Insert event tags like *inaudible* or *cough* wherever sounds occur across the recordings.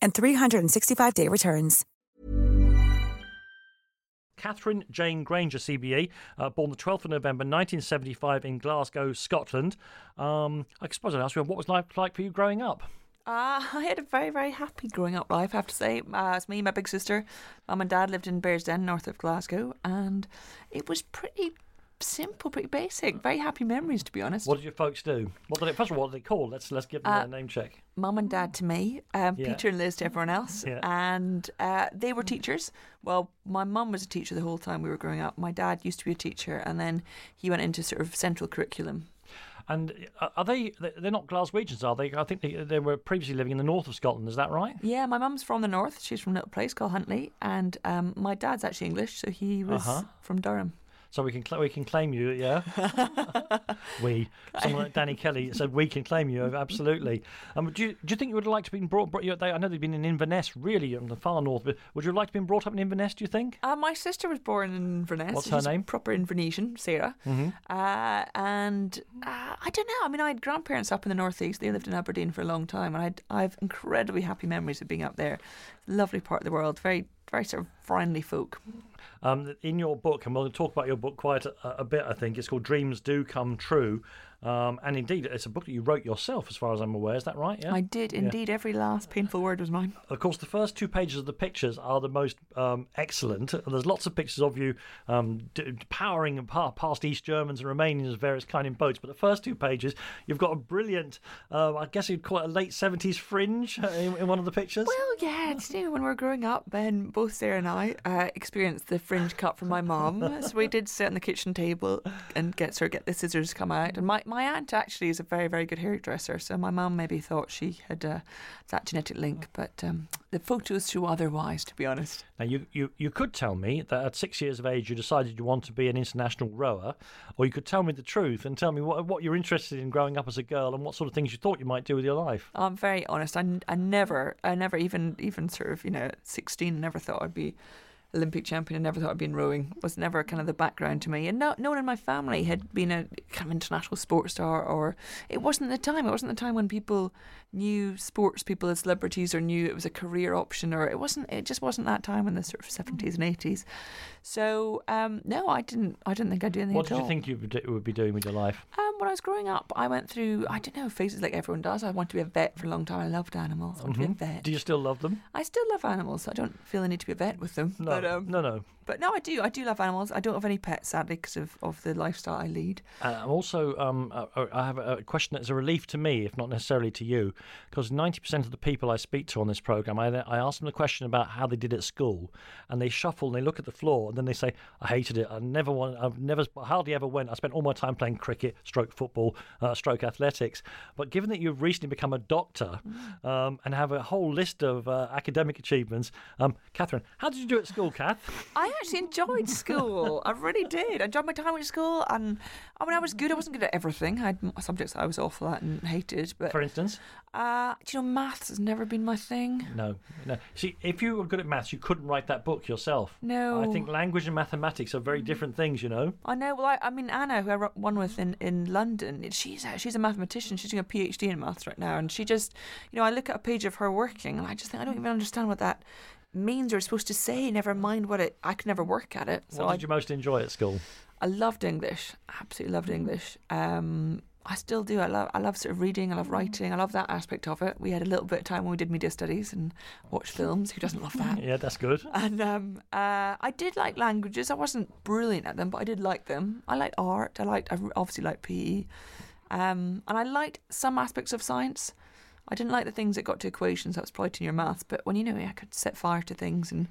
and 365-day returns. Katherine Jane Grainger, CBE, uh, born the 12th of November 1975 in Glasgow, Scotland. Um, I suppose I'd ask you, what was life like for you growing up? Uh, I had a very, very happy growing up life, I have to say. Uh, it's me, my big sister. Mum and dad lived in Bearsden, north of Glasgow, and it was pretty simple, pretty basic. Very happy memories, to be honest. What did your folks do? What did they, first of all, what did they call? Let's let's give them Uh, a name check. Mum and dad to me, um, Yeah. Peter and Liz to everyone else, *laughs* Yeah. and uh, they were teachers. Well, my mum was a teacher the whole time we were growing up. My dad used to be a teacher, and then he went into sort of central curriculum. And uh, are they? They're not Glaswegians, are they? I think they, they were previously living in the north of Scotland. Is that right? Yeah, my mum's from the north. She's from a little place called Huntly, and um, my dad's actually English, so he was Uh-huh. from Durham. So we can we can claim you, yeah. *laughs* we, someone like Danny Kelly said we can claim you, absolutely. Um, do you do you think you would have liked to have been brought? brought you, they, I know they've been in Inverness, really, in the far north. But would you liked to have been brought up in Inverness? Do you think? Uh, my sister was born in Inverness. What's her name? Proper Invernessian, Sarah. Mhm. Uh, and uh, I don't know. I mean, I had grandparents up in the northeast. They lived in Aberdeen for a long time, and I'd, I have incredibly happy memories of being up there. Lovely part of the world. Very, very sort of friendly folk. Um, in your book, and we'll talk about your book quite a, a bit. I think it's called "Dreams Do Come True," um, and indeed, it's a book that you wrote yourself, as far as I'm aware. Is that right? Yeah. I did Yeah. indeed. Every last painful word was mine. Of course, the first two pages of the pictures are the most um, excellent. And there's lots of pictures of you um, d- powering past East Germans and Romanians of various kind in boats. But the first two pages, you've got a brilliant, uh, I guess you'd call it a late 70s fringe uh, in, in one of the pictures. Well, yeah, it's you know, when we were growing up, then both Sarah and I uh, experienced the fringe cut from my mum. so we did sit on the kitchen table and get sort of get the scissors come out. And my, my aunt actually is a very very good hairdresser, so my mum maybe thought she had uh, that genetic link, but um, the photos show otherwise. To be honest, Now, you, you, you could tell me that at six years of age you decided you want to be an international rower, or you could tell me the truth and tell me what, what you're interested in growing up as a girl and what sort of things you thought you might do with your life. I'm very honest. I, I never, I never even even sort of you know at 16 never thought I'd be Olympic champion. I never thought I'd be in rowing. Was never kind of the background to me. And no, no one in my family had been a kind of international sports star, or it wasn't the time. It wasn't the time when people knew sports people as celebrities or knew it was a career option, or it wasn't. It just wasn't that time in the sort of 70s and 80s. So um, no, I didn't. I didn't think I'd do anything What at did you think you would be doing with your life? Um, when I was growing up, I went through, I don't know, phases like everyone does. I wanted to be a vet for a long time. I loved animals. I wanted to be a vet. Do you still love them? I still love animals. I don't feel the need to be a vet with them. No, But, um, no, no. But no, I do. I do love animals. I don't have any pets, sadly, because of, of the lifestyle I lead. Uh, I'm also, um, uh, I have a question that's a relief to me, if not necessarily to you, because 90% of the people I speak to on this program, I, I ask them the question about how they did at school, and they shuffle and they look at the floor, and then they say, "I hated it. I never want. I've never, hardly ever went. I spent all my time playing cricket, stroke football, uh, stroke athletics. But given that you've recently become a doctor um, and have a whole list of uh, academic achievements, um, Katherine, how did you do at school, Kath? I actually enjoyed school. I really did. I enjoyed my time at school, and I mean, I was good. I wasn't good at everything. I had subjects I was awful at and hated. But For instance, uh, do you know, maths has never been my thing. no, no. See, if you were good at maths, you couldn't write that book yourself. No. I think language and mathematics are very different things, you know. I know. Well, I, I mean, Anna, who I ro- one with in, in London, she's a, she's a mathematician. She's doing a PhD in maths right now, and she just, you know, I look at a page of her working, and I just think I don't even understand what that means is supposed to say. Never mind what it. I could never work at it. So what I, did you most enjoy at school? I loved English. Absolutely loved English. Um, I still do. I love I love sort of reading. I love writing. I love that aspect of it. We had a little bit of time when we did media studies and watched films. Who doesn't love that? *laughs* Yeah, that's good. And um, uh, I did like languages. I wasn't brilliant at them, but I did like them. I liked art. I liked. I obviously liked PE, um, and I liked some aspects of science. I didn't like the things that got to equations. That was probably to your maths. But when you know I could set fire to things and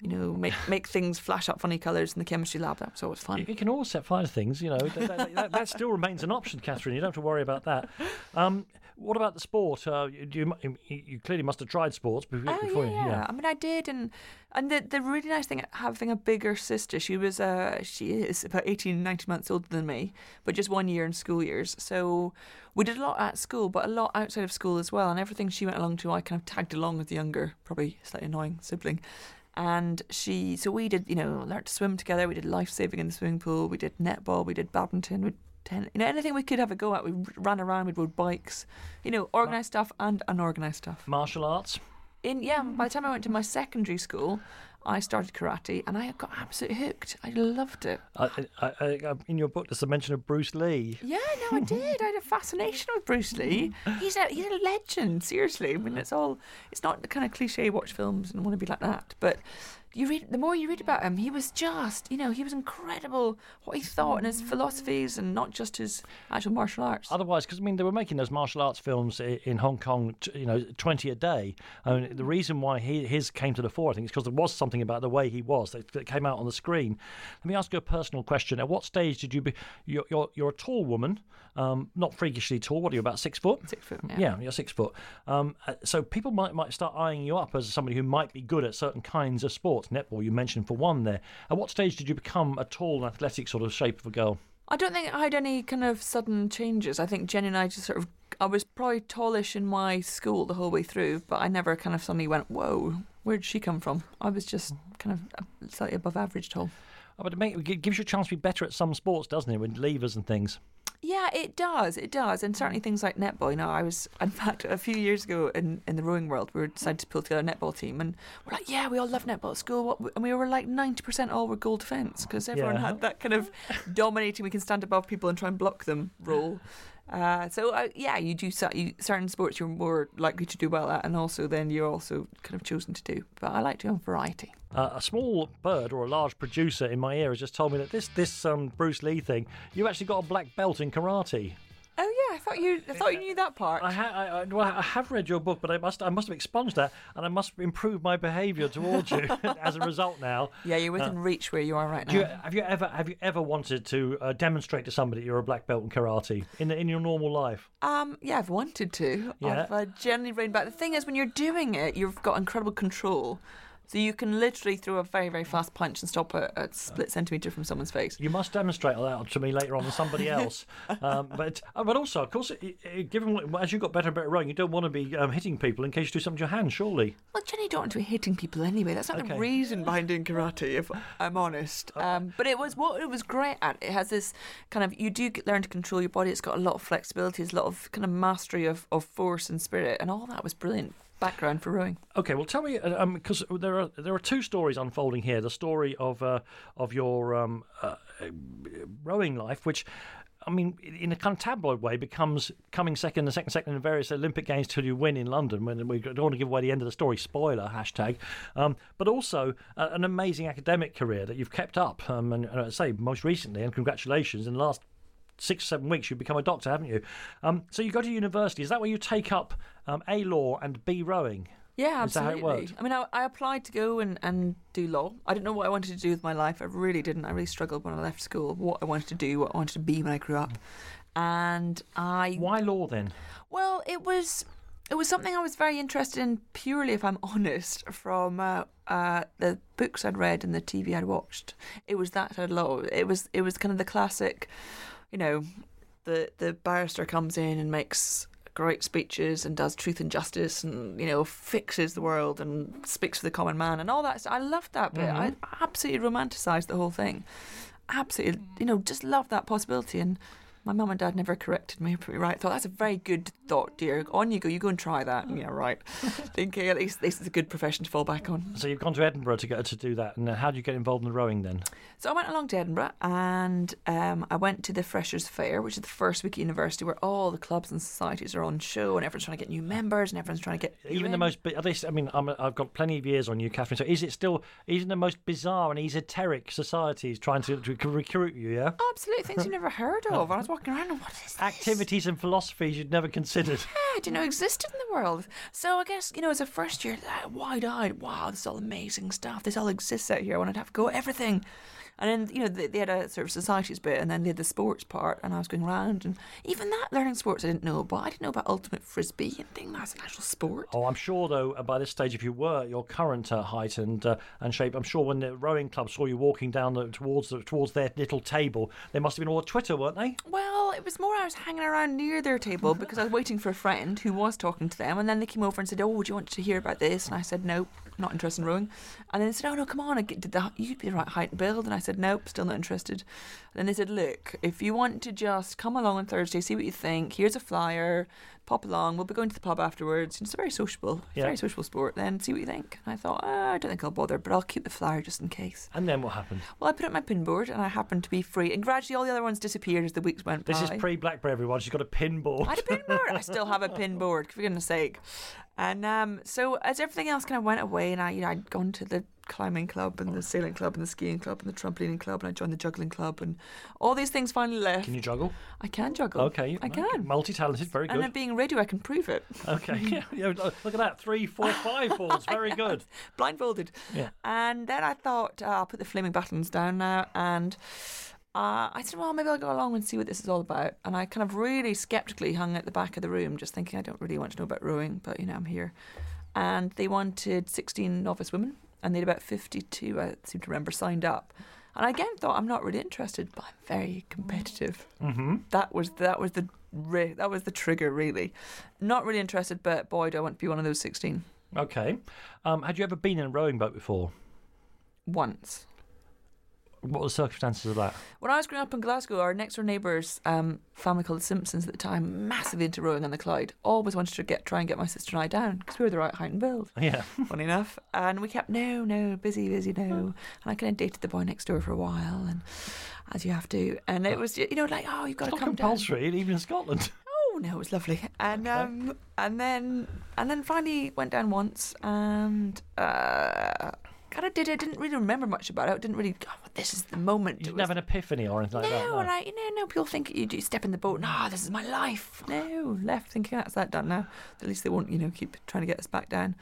you know make *laughs* make things flash up funny colours in the chemistry lab, that was always fun. You can always set fire to things, you know. That, that, that, that still remains an option, Katherine. You don't have to worry about that. Um, what about the sport? Uh, you, you, you clearly must have tried sports before. Oh before yeah, yeah, I mean, I did, and and the the really nice thing having a bigger sister. She was uh she is about 18, 19 months older than me, but just one year in school years. So we did a lot at school, but a lot outside of school as well. And everything she went along to, I kind of tagged along with the younger, probably slightly annoying sibling. And she, so we did, you know, learned to swim together. We did life saving in the swimming pool. We did netball. We did badminton. We ten, you know, anything we could have a go at. We ran around, we rode bikes, you know, organised stuff and unorganised stuff. Martial arts? In yeah, by the time I went to my secondary school, I started karate and I got absolutely hooked. I loved it. I, I, I, in your book, there's a mention of Bruce Lee. Yeah, no, I did. I had a fascination with Bruce Lee. *laughs* He's a he's a legend. Seriously, I mean, it's all it's not the kind of cliche watch films and want to be like that, but you read the more you read about him, he was just, you know, he was incredible. What he thought and his philosophies, and not just his actual martial arts. Otherwise, because I mean, they were making those martial arts films in Hong Kong, you know, twenty a day. I mean, the reason why he, his came to the fore, I think, is because there was something about the way he was that, that, came out on the screen. Let me ask you a personal question. At what stage did you be? You're you're, you're a tall woman, um, not freakishly tall. What are you about six foot? Six foot. Yeah, yeah you're six foot. Um, uh, so people might might start eyeing you up as somebody who might be good at certain kinds of sports netball you mentioned for one there. At what stage did you become a tall and athletic sort of shape of a girl? I don't think I had any kind of sudden changes. I think Jenny and I just sort of, I was probably tallish in my school the whole way through, but I never kind of suddenly went, whoa, where did she come from? I was just kind of slightly above average tall. Oh, but it gives you a chance to be better at some sports, doesn't it, with levers and things? Yeah, it does. It does, and certainly mm. things like netball. You know, I was *laughs* in fact a few years ago in, in the rowing world, we decided to pull together a netball team, and we're like, yeah, we all love netball at school, and we were like ninety percent all were goal defence because everyone yeah. had that kind of *laughs* dominating. We can stand above people and try and block them role. Uh, so uh, yeah, you do you, certain sports you're more likely to do well at, and also then you're also kind of chosen to do. But I like doing variety. Uh, a small bird or a large producer in my ear has just told me that this this um, Bruce Lee thing, you actually got a black belt in karate. Oh yeah, I thought you I thought you knew that part. I, ha- I, I, well, I have read your book, but I must I must have expunged that, and I must improve my behaviour towards you *laughs* *laughs* as a result. Now, yeah, you're within uh, reach where you are right now. You, have you ever have you ever wanted to uh, demonstrate to somebody you're a black belt in karate in in your normal life? Um, yeah, I've wanted to. Yeah. I've uh, generally read back. The thing is, when you're doing it, you've got incredible control. So you can literally throw a very, very fast punch and stop a, a split centimetre from someone's face. You must demonstrate all that to me later on with somebody *laughs* else. um, but uh, but also, of course, given as you got better and better rowing, you don't want to be um, hitting people in case you do something to your hand, surely. Well, Jenny don't want to be hitting people anyway. That's not okay. the reason behind doing karate, if I'm honest. Um, but it was what it was great at. It has this kind of you do learn to control your body. It's got a lot of flexibility. It's a lot of kind of mastery of, of force and spirit, and all that was brilliant background for rowing. Okay, well, tell me because uh, um, there are there are two stories unfolding here. The story of uh, of your um, uh, rowing life, which. I mean, in a kind of tabloid way, becomes coming second and second, second in various Olympic Games till you win in London. When we don't want to give away the end of the story, spoiler hashtag. Um, but also uh, an amazing academic career that you've kept up, um, and, and I say most recently, and congratulations in the last six or seven weeks, you've become a doctor, haven't you? Um, so you go to university. Is that where you take up um, A law and B rowing? Yeah, absolutely. Is that how it works? I mean, I, I, applied to go and, and do law. I didn't know what I wanted to do with my life. I really didn't. I really struggled when I left school. What I wanted to do, what I wanted to be when I grew up, and I. Why law then? Well, it was it was something I was very interested in purely, if I'm *laughs* honest, from uh, uh, the books I'd read and the TV I'd watched. It was that side of law. It was it was kind of the classic you know, the the barrister comes in and makes great speeches and does truth and justice and you know fixes the world and speaks for the common man and all that. I loved that bit. Mm-hmm. I absolutely romanticised the whole thing. Absolutely, you know, just loved that possibility and my mum and dad never corrected me, *laughs* put me right. I thought that's a very good thought, dear. On you go. You go and try that. Yeah, right. *laughs* Thinking at least this is a good profession to fall back on. So you've gone to Edinburgh to get to do that, and uh, how do you get involved in the rowing then? So I went along to Edinburgh and um, I went to the Freshers' Fair, which is the first week at university where all the clubs and societies are on show and everyone's trying to get new members and everyone's trying to get Even the in. most, bi- at least, I mean, I'm, I've got plenty of years on you, Katherine. So is it still even the most bizarre and esoteric societies trying to, to recruit you? Yeah, absolute things you never heard of. *laughs* I was walking around and what is this? activities and philosophies you'd never considered. *laughs* I didn't know existed in the world. So I guess, you know, as a first year, wide eyed, wow, this is all amazing stuff. This all exists out here. I want to have a go at everything. And then, you know, they, they had a sort of societies bit and then they had the sports part. And I was going around. And even that, learning sports, I didn't know about. I didn't know about ultimate frisbee and thing. That's an actual sport. Oh, I'm sure though. uh, By this stage, if you were your current uh, height and uh, and shape, I'm sure when the rowing club saw you walking down the, towards the, towards their little table, they must have been all Twitter, weren't they? Well, it was more I was hanging around near their table because I was waiting for a friend who was talking to them, and then they came over and said, "Oh, would you want to hear about this?" And I said, "Nope, not interested in rowing." And then they said, "Oh no, come on, I get- did the you'd be the right height and build?" And I said, "Nope, still not interested." And then they said, "Look, if you want to just come along on Thursday, see what you think. Here's a flyer. Pop along. We'll be going to the pub afterwards. It's a very sociable, Yeah. very sociable sport. Then see what you think." And I thought, ah, "I don't think I'll bother, but I'll keep the flyer just in case." And then what happened? Well, I put up my pin board, and I happened to be free. And gradually, all the other ones disappeared as the weeks went by. This is pre Blackberry, everyone. She's got a pinball. I had a pin board. I still have a pin *laughs* board, for goodness sake. And um, so as everything else kind of went away, and I, you know, I'd gone to the climbing club and the sailing club and the skiing club and the trampolining club, and I joined the juggling club, and all these things finally left. Can you juggle? I can juggle. Okay, I can. Multi talented, very And good. then being radio, I can prove it. Okay, *laughs* yeah, yeah, look at that. Three, four, five balls. *laughs* Very good. blindfolded. Yeah. And then I thought, uh, I'll put the flaming battens down now. And uh, I said, well, maybe I'll go along and see what this is all about. And I kind of really skeptically hung at the back of the room, just thinking, I don't really want to know about rowing, but, you know, I'm here. And they wanted 16 novice women, and they had about 52, I seem to remember, signed up. And I again thought, I'm not really interested, but I'm very competitive. hmm That was that was the that was the trigger, really. Not really interested, but boy, do I want to be one of those 16 Okay. Um, had you ever been in a rowing boat before? once. What were the circumstances of that? When I was growing up in Glasgow, our next door neighbours, um, family called the Simpsons at the time, massively into rowing on the Clyde, always wanted to get try and get my sister and I down because we were the right height and build. *laughs* Yeah. Funny enough, and we kept no, no, busy, busy, no, and I kind of dated the boy next door for a while, and as you have to, and it was you know like oh you've got It's to come down. compulsory, even in Scotland. *laughs* Oh no, it was lovely. And um, and then and then finally went down once and uh, kind of did it. Didn't really remember much about it. I didn't really. Oh, this is the moment. You didn't was- have an epiphany or anything like that. no, and I, you know, no, people think you, you step in the boat. No, this is my life. No, left thinking that's that done now. At least they won't, you know, keep trying to get us back down.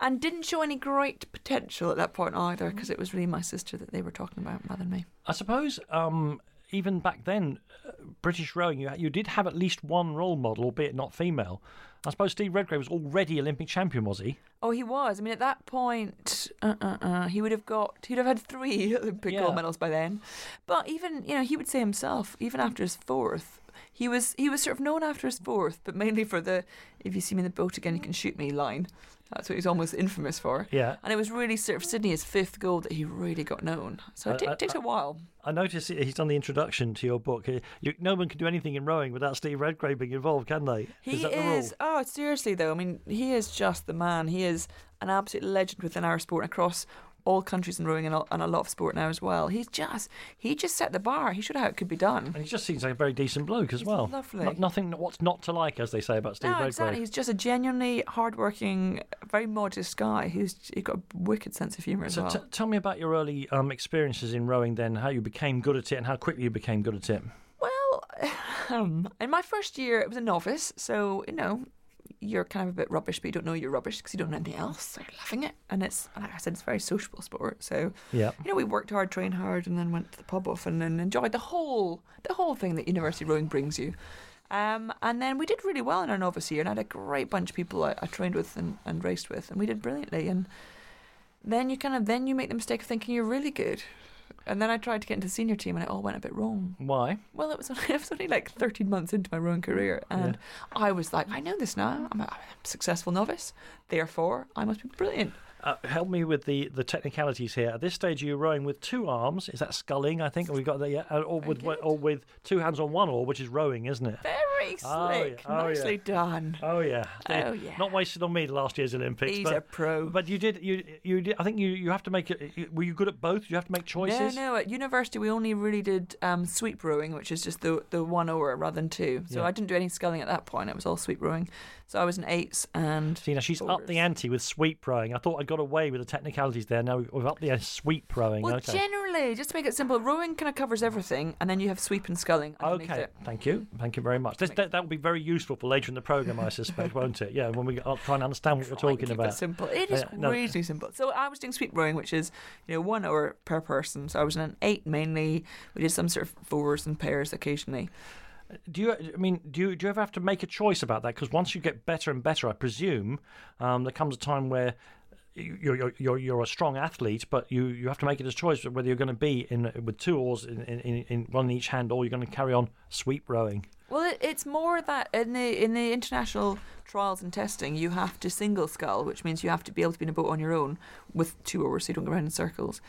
And didn't show any great potential at that point either, because it was really my sister that they were talking about rather than me. I suppose um, even back then, uh, British rowing, you, you did have at least one role model, albeit not female. I suppose Steve Redgrave was already Olympic champion, was he? Oh, he was. I mean, at that point, uh, uh, uh, he would have got, he'd have had three *laughs* Olympic Yeah. gold medals by then. But even, you know, he would say himself, even after his fourth, he was he was sort of known after his fourth, but mainly for the "if you see me in the boat again, you can shoot me" line. That's what he's almost infamous for. Yeah. And it was really sort of Sydney his fifth gold that he really got known. So it I- takes a while. I noticed he's done the introduction to your book. You, no one can do anything in rowing without Steve Redgrave being involved, can they? He is the? Oh, seriously though. I mean, he is just the man. He is an absolute legend within our sport across all countries in rowing and, all, and a lot of sport now as well. He's just he just set the bar. He showed how it could be done. And he just seems like a very decent bloke as He's well. lovely. No- nothing. What's not to like, as they say about Steve no, Redgrave. exactly. He's just a genuinely hardworking, very modest guy who's he's got a wicked sense of humour as So well. t- tell me about your early um, experiences in rowing. Then, how you became good at it, and how quickly you became good at it. Well, *laughs* um, in my first year, it was a novice, so you know, you're kind of a bit rubbish, but you don't know you're rubbish because you don't know anything else. So you're loving it, and it's like I said, it's a very sociable sport. So Yeah. you know, we worked hard, trained hard, and then went to the pub often and enjoyed the whole the whole thing that university rowing brings you. Um, and then we did really well in our novice year, and I had a great bunch of people I, I trained with and, and raced with, and we did brilliantly. And then you kind of then you make the mistake of thinking you're really good. And then I tried to get into the senior team, and it all went a bit wrong. Why? Well, it was only, *laughs* it was only like 13 months into my rowing career, and I was like, I know this now. I'm a, I'm a successful novice, therefore I must be brilliant. Uh, help me with the, the technicalities here. At this stage, you're rowing with two arms. Is that sculling? I think we've got that. Yeah, or with or with two hands on one oar, which is rowing, isn't it? Very Oh, yeah. slick. Oh, yeah. Nicely done. Oh yeah. Oh, yeah. Not wasted on me last year's Olympics. He's but, a pro. But you did. You you did. I think you you have to make it. Were you good at both? You have to make choices. No, no. At university, we only really did um, sweep rowing, which is just the the one oar rather than two. So Yeah. I didn't do any sculling at that point. It was all sweep rowing. So I was an eights and. See, now she's up the ante with sweep rowing. I thought I got away with the technicalities there. Now we've upped the sweep rowing. Well, okay. generally, just to make it simple, rowing kind of covers everything, and then you have sweep and sculling Okay, it. thank you, thank you very much. This, that that will be very useful for later in the program, I suspect, won't it? Yeah, when we I'll try and understand what we're talking keep about. It simple. It uh, is Yeah, no. crazy simple. So I was doing sweep rowing, which is you know one hour per person. So I was in an eight mainly. We did some sort of fours and pairs occasionally. Do you? I mean, do you do you ever have to make a choice about that? Because once you get better and better, I presume um, there comes a time where. you- You're, you're, you're, you're a strong athlete, but you, you have to make it a choice whether you're going to be in with two oars in, in, in, in one in each hand or you're going to carry on sweep rowing. Well, it, it's more that in the in the international trials and testing, you have to single scull, which means you have to be able to be in a boat on your own with two oars, so you don't go around in circles.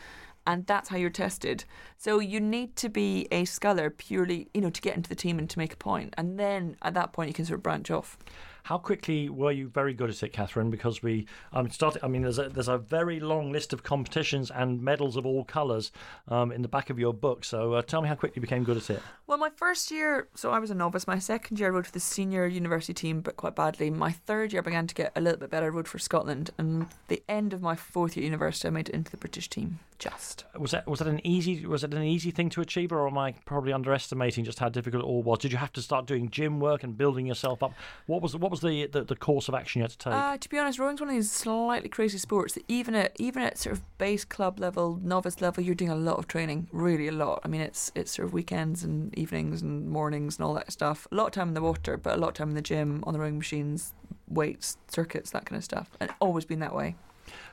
And that's how you're tested. So you need to be a sculler purely, you know, to get into the team and to make a point. And then at that point, you can sort of branch off. How quickly were you very good at it, Katherine? Because we um, started. I mean, there's a there's a very long list of competitions and medals of all colours um, in the back of your book. So uh, tell me how quickly you became good at it. Well, my first year, so I was a novice. My second year, I rode for the senior university team, but quite badly. My third year, I began to get a little bit better. I rode for Scotland, and the end of my fourth year at university, I made it into the British team. Just Was that was that an easy was it an easy thing to achieve, or am I probably underestimating just how difficult it all was? Did you have to start doing gym work and building yourself up? What was what was the the, the course of action you had to take? Uh, to be honest, rowing's one of these slightly crazy sports that even at even at sort of base club level, novice level, you're doing a lot of training, really a lot. I mean, it's it's sort of weekends and evenings and mornings and all that stuff. A lot of time in the water, but a lot of time in the gym, on the rowing machines, weights, circuits, that kind of stuff. And always been that way.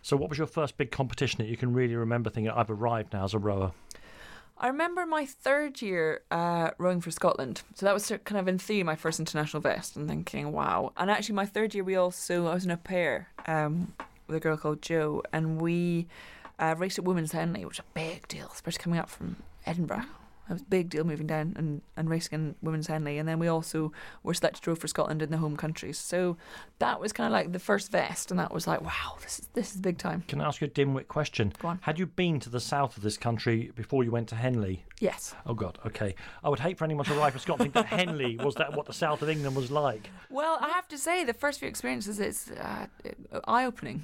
so, what was your first big competition that you can really remember? Thinking, I've arrived now as a rower. I remember my third year uh, rowing for Scotland. So that was kind of in theory my first international vest and thinking, wow. And actually, my third year, we also, I was in a pair um, with a girl called Jo, and we uh, raced at Women's Henley, which is a big deal, especially coming up from Edinburgh. It was a big deal moving down and, and racing in Women's Henley. And then we also were selected to row for Scotland in the home countries. So that was kind of like the first vest, and that was like, wow, this is, this is big time. Can I ask you a dimwit question? Go on. Had you been to the south of this country before you went to Henley? Yes. Oh God, okay. I would hate for anyone to arrive from Scotland and think that Henley was that what the south of England was like. Well, I have to say, the first few experiences, it's uh, eye opening.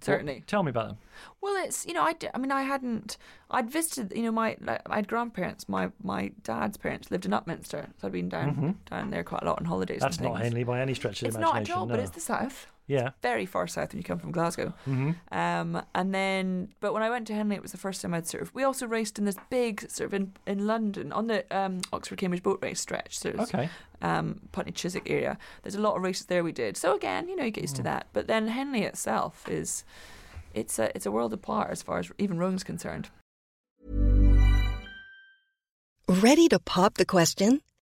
Certainly. Well, tell me about them. Well, it's you know, I, I mean, I hadn't, I'd visited, you know, my like, I had grandparents. My my dad's parents lived in Upminster, so I'd been down down there quite a lot on holidays. Mm-hmm. That's not. Henley by any stretch of It's the not at all, but it's the south. Yeah. Very far south when you come from Glasgow. hmm Um, and then, but when I went to Henley, it was the first time I'd sort of. We also raced in this big sort of in, in London on the um, Oxford Cambridge boat race stretch. So it was, Okay. um, Putney Chiswick area. There's a lot of races there we did. So again, you know, you get used Mm. to that. But then Henley itself is, it's a it's a world apart as far as even rowing's concerned. Ready to pop the question?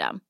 system.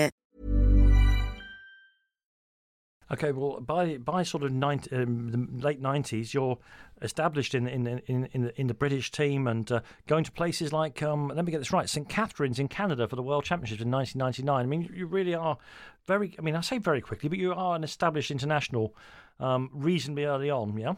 Okay, well, by by sort of 90, um, the late nineties, you're established in in in in the, in the British team and uh, going to places like um, let me get this right, St Catharines in Canada for the World Championships in 1999. I mean, you really are very. I mean, I say very quickly, but you are an established international um, reasonably early on. Yeah.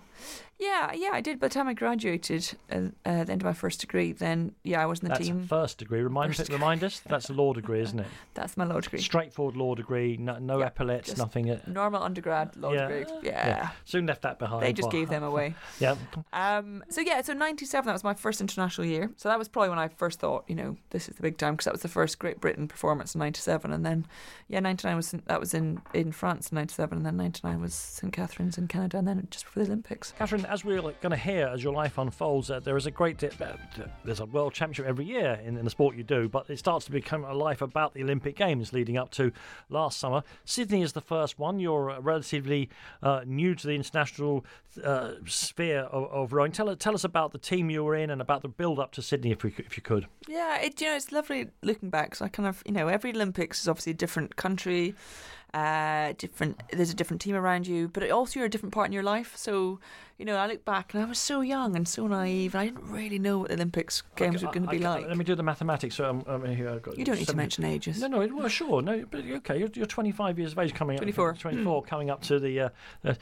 Yeah, yeah, I did. By the time I graduated uh, uh, at the end of my first degree, then yeah, I was in the That's team. first degree. Remind First remind us. That's a law degree, isn't it? *laughs* That's my law degree. Straightforward law degree. No, no Yeah, epaulets. Nothing. uh, Normal undergrad law yeah, degree. Yeah. Soon left that behind. They just gave them away. *laughs* Yeah. Um, so yeah, so '97 that was my first international year. So that was probably when I first thought, you know, this is the big time because that was the first Great Britain performance in '97, and then yeah, '99 was that was in in France in '97, and then '99 was St Catharines in Canada, and then just before the Olympics. Katherine, as we're going to hear as your life unfolds, uh, there is a great. Di- uh, there's a world championship every year in, in the sport you do, but it starts to become a life about the Olympic Games leading up to last summer. Sydney is the first one. You're uh, relatively uh, new to the international uh, sphere of, of rowing. Tell, tell us about the team you were in and about the build up to Sydney, if, we, if you could. Yeah, it you know it's lovely looking back. So I kind of you know every Olympics is obviously a different country, uh, different. There's a different team around you, but also you're a different part in your life. So you know I look back and I was so young and so naive, and I didn't really know what the Olympics games were going to be I- like. Let me do the mathematics. So um, um, here I've got You don't need to mention ages. No, no, well, sure, no, but okay, you're, you're 25 years of age coming 24. up. 24, coming up to the, uh, uh,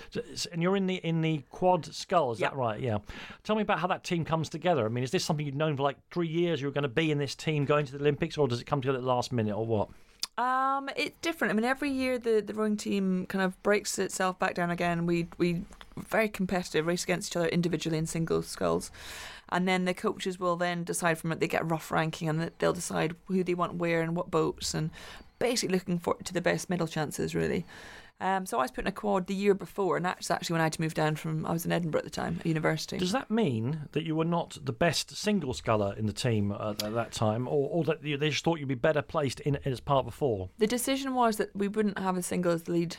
and you're in the in the quad scull, is that right? Yeah. Tell me about how that team comes together. I mean, is this something you've known for like three years? You were going to be in this team going to the Olympics, or does it come together at the last minute, or what? Um, it's different. I mean, every year the, the rowing team kind of breaks itself back down again. We we very competitive, race against each other individually in single sculls, and then the coaches will then decide from it. They get rough ranking, and they'll decide who they want where and what boats, and basically looking for to the best medal chances really. Um, so I was put in a quad the year before, and that's actually when I had to move down from. I was in Edinburgh at the time, at university. Does that mean that you were not the best single sculler in the team at, at that time, or, or that they just thought you'd be better placed in, as part before? The decision was that we wouldn't have a single as the lead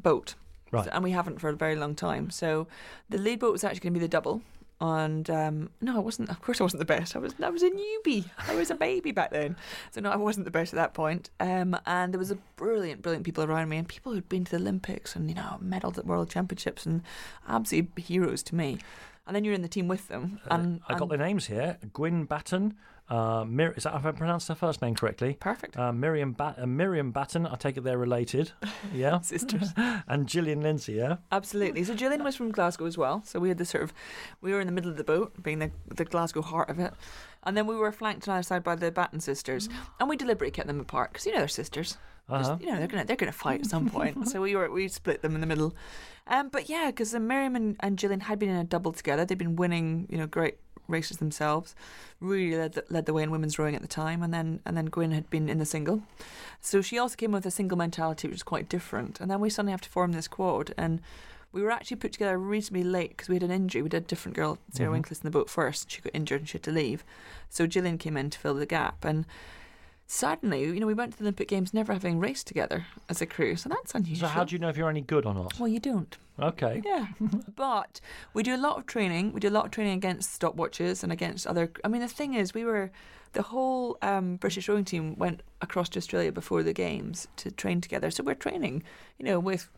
boat. Right. And we haven't for a very long time. So the lead boat was actually going to be the double. And um, no, I wasn't. Of course, I wasn't the best. I was. I was a newbie. I was a baby back then. So no, I wasn't the best at that point. Um, and there was a brilliant, brilliant people around me, and people who'd been to the Olympics and you know medalled at World Championships and absolute heroes to me. And then you're in the team with them. And I got and- their names here: Gwyn Batten. Uh, Mir- is that if I pronounced her first name correctly? Perfect. Uh, Miriam ba- uh, Miriam Batten. I take it they're related. *laughs* Yeah. sisters. *laughs* and Gillian Lindsay. Yeah. Absolutely. So Gillian was from Glasgow as well. So we had this sort of, we were in the middle of the boat, being the, the Glasgow heart of it. And then we were flanked on either side by the Batten sisters. And we deliberately kept them apart because, you know, they're sisters. Uh-huh. you know, they're going to they're gonna fight at some point. so we were we split them in the middle. Um, but yeah, because Miriam and, and Gillian had been in a double together. They'd been winning, you know, great races themselves. Really led the, led the way in women's rowing at the time. And then and then Gwyn had been in the single. So she also came with a single mentality, which was quite different. And then we suddenly have to form this quad. And we were actually put together reasonably late because we had an injury. We had a different girl, Sarah Mhm. Winkless, in the boat first. She got injured and she had to leave. So Gillian came in to fill the gap. And suddenly, you know, we went to the Olympic Games never having raced together as a crew. So that's unusual. So how do you know if you're any good or not? Well, you don't. Okay. Yeah. *laughs* but we do a lot of training. We do a lot of training against stopwatches and against other. I mean, the thing is, we were. The whole um, British rowing team went across to Australia before the Games to train together. So we're training, you know, with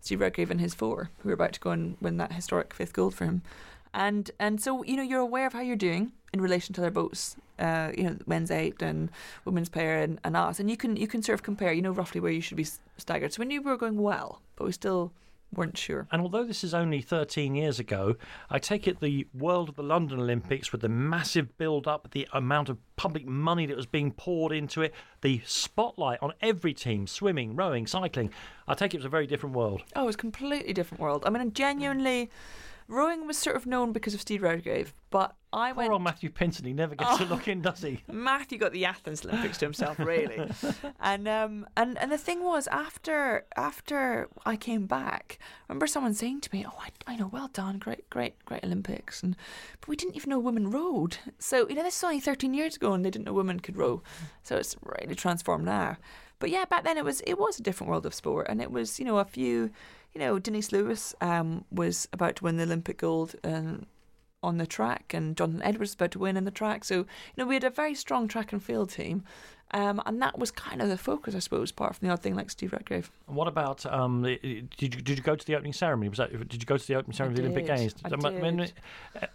Steve Redgrave and his four, who are about to go and win that historic fifth gold for him. And and so you know you're aware of how you're doing in relation to other boats, uh, you know, men's eight and women's pair and, and us, and you can you can sort of compare, you know, roughly where you should be staggered. So we knew we were going well, but we still weren't sure. And although this is only 13 years ago, I take it the world of the London Olympics, with the massive build up, the amount of public money that was being poured into it, the spotlight on every team swimming, rowing, cycling I take it was a very different world. Oh, it was a completely different world. I mean, genuinely, Rowing was sort of known because of Steve Redgrave, but I Poor went. old Matthew Pinsent, he never gets Oh. a look in, does he? *laughs* Matthew got the Athens Olympics to himself, really. *laughs* and um and, and the thing was, after after I came back, I remember someone saying to me, "Oh, I, I know, well done, great, great, great Olympics," and but we didn't even know women rowed. So you know, this is only 13 years ago, and they didn't know women could row. So it's really transformed now. But yeah, back then it was it was a different world of sport, and it was you know a few, you know, Denise Lewis um was about to win the Olympic gold and on the track, and Jonathan Edwards was about to win in the track. So, you know, we had a very strong track and field team. Um, and that was kind of the focus, I suppose, apart from the odd thing like Steve Redgrave. And what about um? Did you did you go to the opening ceremony? Was that did you go to the opening ceremony of the Olympic. Games? I mean, did.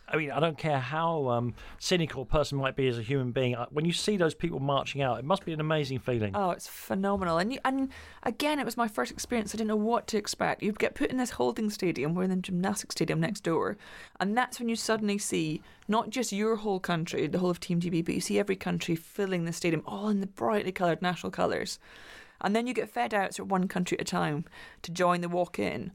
I mean, I don't care how um, cynical a person might be as a human being. uh, When you see those people marching out, it must be an amazing feeling. Oh, it's phenomenal. And you, and again, it was my first experience. I didn't know what to expect. You get put in this holding stadium, we're in the gymnastics stadium next door, and that's when you suddenly see not just your whole country, the whole of Team GB, but you see every country filling the stadium, all in the brightly coloured national colours. And then you get fed out sort of one country at a time to join the walk in.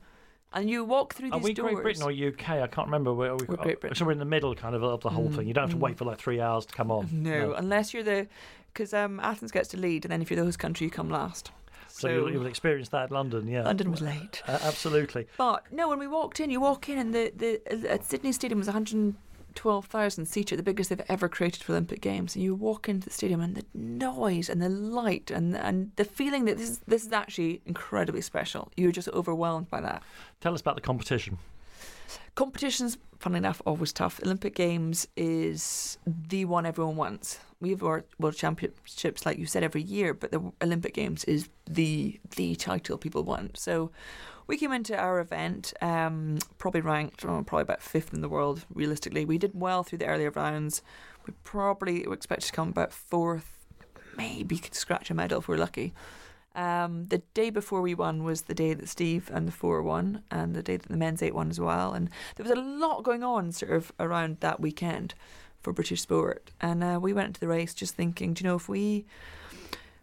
And you walk through Are these we doors. Great Britain or UK? I can't remember. Where we, We're Great Britain. So we're in the middle, kind of, of the whole thing. You don't have to wait for like three hours to come on. No, unless you're the. Because um, Athens gets to lead, and then if you're the host country, you come last. So, you'll, you'll experience that in London. Yeah, London was late. Uh, absolutely. But no, when we walked in, you walk in, and the, the at Sydney Stadium was 112,000 seater, the biggest they've ever created for Olympic Games. And you walk into the stadium, and the noise and the light and and the feeling that this is this is actually incredibly special. You're just overwhelmed by that. Tell us about the competition. Competitions, funnily enough, always tough. Olympic Games is the one everyone wants. We have our world championships, like you said, every year, but the Olympic Games is the the title people want. So we came into our event um, probably ranked oh, probably about fifth in the world. Realistically, we did well through the earlier rounds. We probably were expected to come about fourth, maybe could scratch a medal if we're lucky. Um, the day before we won was the day that Steve and the four won, and the day that the men's eight won as well. And there was a lot going on sort of around that weekend for British sport. And uh, we went into the race just thinking, do you know, if we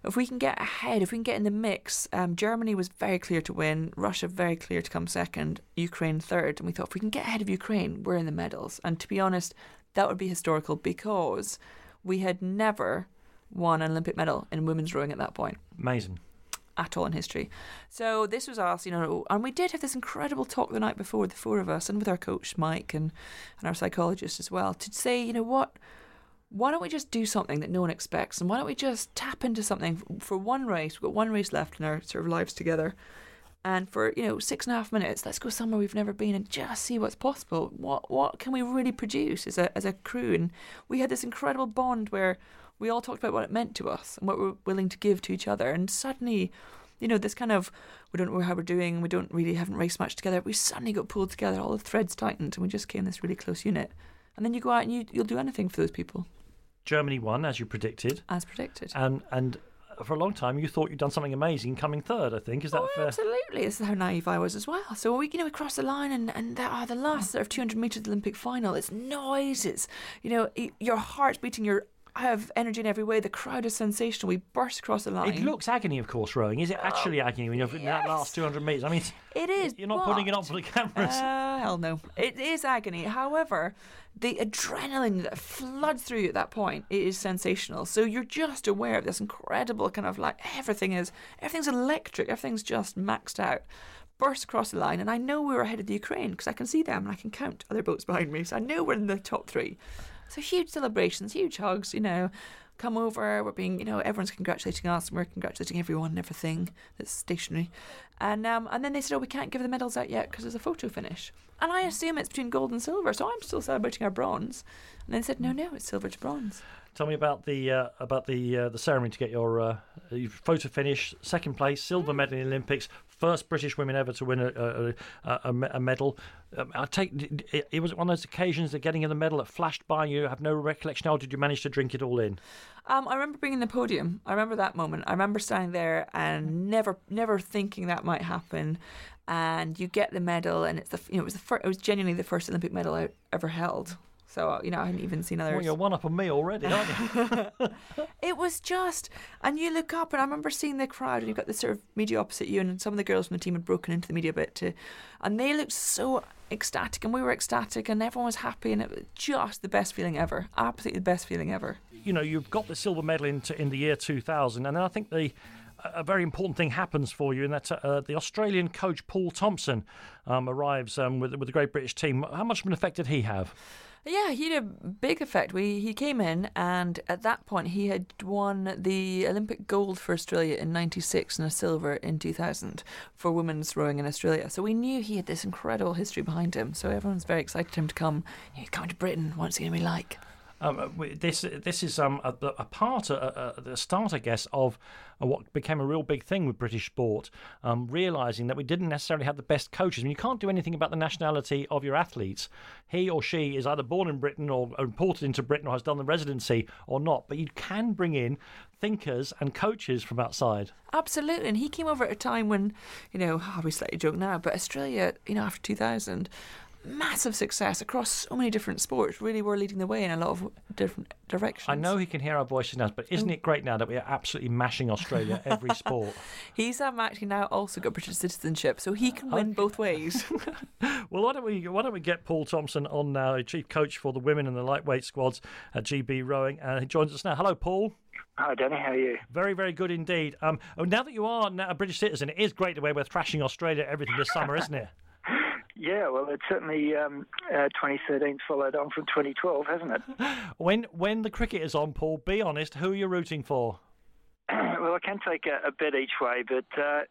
if we can get ahead, if we can get in the mix, um, Germany was very clear to win, Russia very clear to come second, Ukraine third, and we thought if we can get ahead of Ukraine, we're in the medals. And to be honest, that would be historical because we had never won an Olympic medal in women's rowing at that point Amazing. at all in history. So this was us, you know, and we did have this incredible talk the night before, the four of us, and with our coach Mike and, and our psychologist as well, to say, you know what, why don't we just do something that no one expects, and why don't we just tap into something for one race? We've got one race left in our sort of lives together. And for you know six and a half minutes, let's go somewhere we've never been and just see what's possible. What what can we really produce as a as a crew? And we had this incredible bond where we all talked about what it meant to us and what we're willing to give to each other. And suddenly, you know, this kind of we don't know how we're doing, we don't really haven't raced much together. We suddenly got pulled together, all the threads tightened, and we just became this really close unit. And then you go out and you you'll do anything for those people, Germany won, as you predicted, as predicted. and and for a long time you thought you'd done something amazing, coming third. I think is that oh, fair? absolutely. This is how naive I was as well. So we, you know, we crossed the line, and and the, oh, the last sort of 200 meters Olympic final. It's noise. It's you know, your heart's beating. Your I have energy in every way. The crowd is sensational. We burst across the line. It looks agony, of course, rowing. Is it actually agony when you're in that last 200 metres? I mean, It is. you're not putting it but- on for the cameras. Uh, hell no. It is agony. However, the adrenaline that floods through you at that point it is sensational. So you're just aware of this incredible kind of like everything is everything's electric. Everything's just maxed out. Burst across the line, and I know we were ahead of the Ukraine because I can see them and I can count other boats behind me. So I know we're in the top three. So huge celebrations, huge hugs. You know, come over. We're being, you know, everyone's congratulating us, and we're congratulating everyone and everything that's stationary. And um, and then they said, oh, we can't give the medals out yet because there's a photo finish. And I assume it's between gold and silver, so I'm still celebrating our bronze. And they said, no, no, it's silver to bronze. Tell me about the uh, about the uh, the ceremony to get your, uh, photo finish, second place, silver medal in the Olympics, first British women ever to win a a, a, a, medal. Um, I take it, it was one of those occasions that getting in the medal that flashed by you. Have no recollection. How did you manage to drink it all in? Um, I remember being in the podium. I remember that moment. I remember standing there and never, never thinking that might happen. And you get the medal, and it's the you know it was the first, it was genuinely the first Olympic medal I ever held. So you know, I hadn't even seen others. Well, you're one up on me already, aren't you? *laughs* It was just, and you look up, and I remember seeing the crowd, and you've got the sort of media opposite you, and some of the girls from the team had broken into the media a bit too, and they looked so ecstatic, and we were ecstatic, and everyone was happy, and it was just the best feeling ever. Absolutely the best feeling ever. you know, you've got the silver medal in, in the year 2000, and then I think the a very important thing happens for you, and that uh, the Australian coach Paul Thompson um, arrives um, with with the Great British team. How much of an effect did he have? Yeah, he had a big effect. We he came in, and at that point, he had won the Olympic gold for Australia in '96 and a silver in 2000 for women's rowing in Australia. So we knew he had this incredible history behind him. So everyone's very excited for him to come. He's coming to Britain. What's he going to be like? Um, uh, this this is um, a, a part, a, a, the start, I guess, of uh, what became a real big thing with British sport. Um, realizing that we didn't necessarily have the best coaches. I mean, you can't do anything about the nationality of your athletes. He or she is either born in Britain or imported into Britain or has done the residency or not. But you can bring in thinkers and coaches from outside. Absolutely, and he came over at a time when, you know, oh, we slightly joke now, but Australia, you know, after 2000, massive success across so many different sports. Really, were leading the way in a lot of different directions. I know he can hear our voices now, but isn't it great now that we are absolutely mashing Australia every *laughs* sport? He's um, actually now also got British citizenship, so he can win both ways. *laughs* Well, why don't we why don't we get Paul Thompson on now, chief coach for the women and the lightweight squads at GB Rowing, and he joins us now. Hello, Paul. Hi, Danny. How are you? Very, very good indeed. Um, oh, now that you are now a British citizen, it is great the way we're thrashing Australia everything this summer, isn't it? Yeah, well, it's certainly um, uh, 2013 followed on from 2012, hasn't it? *laughs* When when the cricket is on, Paul, be honest, who are you rooting for? *clears throat* well, I can take a, a bet each way, but uh,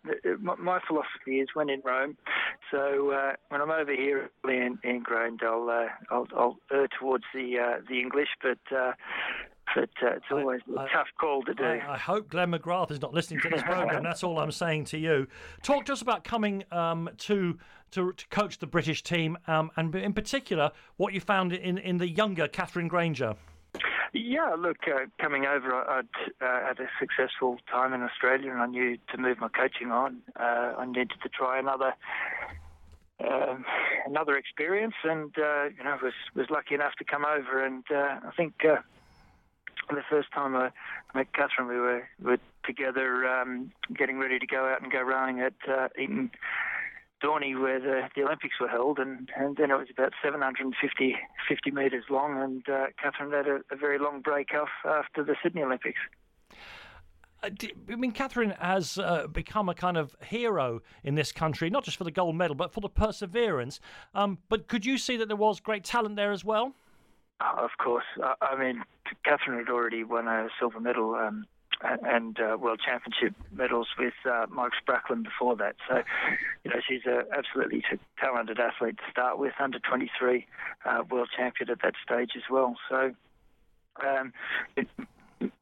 my, my philosophy is when in Rome. So uh, when I'm over here in, in Grande, I'll, uh, I'll, I'll err towards the uh, the English, but uh, but uh, it's always a I- tough call to do. I, I hope Glenn McGrath is not listening to this *laughs* program. That's all I'm saying to you. Talk to us about coming um, to, to to coach the British team, um, and in particular, what you found in in the younger Katherine Grainger. Yeah, look, uh, coming over, I- I'd uh, had a successful time in Australia, and I knew to move my coaching on, uh, I needed to try another um, another experience, and uh, you know, was was lucky enough to come over, and uh, I think. Uh, the first time I met Katherine, we were, we were together um, getting ready to go out and go rowing at uh, Eton Dorney where the, the Olympics were held, and, and then it was about 750 50 metres long, and uh, Katherine had a, a very long break off after the Sydney Olympics. I mean, Katherine has uh, become a kind of hero in this country, not just for the gold medal, but for the perseverance. Um, but could you see that there was great talent there as well? Oh, of course. I, I mean, Katherine had already won a silver medal um, and uh, world championship medals with uh, Mike Spracklen before that. So, you know, she's a absolutely talented athlete to start with, under 23 uh, world champion at that stage as well. So, um, it,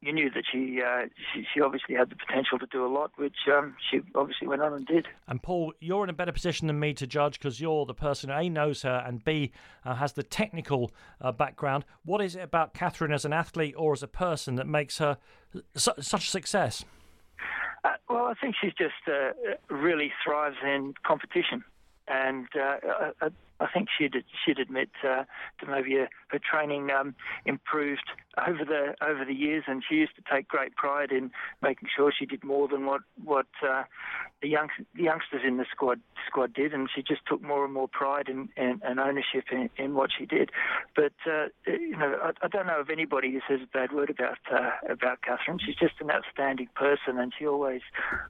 you knew that she, uh, she she obviously had the potential to do a lot, which um, she obviously went on and did. And Paul, you're in a better position than me to judge because you're the person who A knows her and B uh, has the technical uh, background. What is it about Katherine as an athlete or as a person that makes her su- such a success? Uh, well, I think she just uh, really thrives in competition, and uh, I, I think she'd she'd admit uh, that maybe uh, her training um, improved over the over the years, and she used to take great pride in making sure she did more than what what uh, the young the youngsters in the squad squad did, and she just took more and more pride in, and ownership in, in what she did. But uh, you know, I, I don't know of anybody who says a bad word about uh, about Katherine. She's just an outstanding person, and she always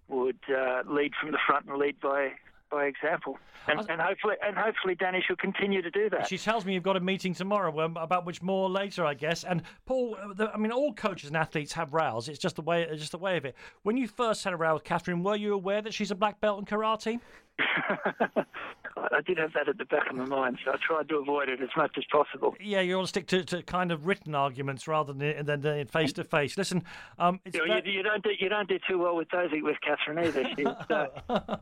would uh, lead from the front and lead by by example. And, and hopefully, and hopefully, Danny will continue to do that. She tells me you've got a meeting tomorrow, um, about which more later, I guess. And Paul, uh, the, I mean, all coaches and athletes have rows. It's just the way, it's just the way of it. When you first had a row with Katherine, were you aware that she's a black belt in karate? *laughs* I did have that at the back of my mind, so I tried to avoid it as much as possible. Yeah, you want to stick to, to kind of written arguments rather than than face to face. Listen, um, it's You, know, ve- you, you don't do, you don't do too well with those with Katherine either. She's, *laughs* uh,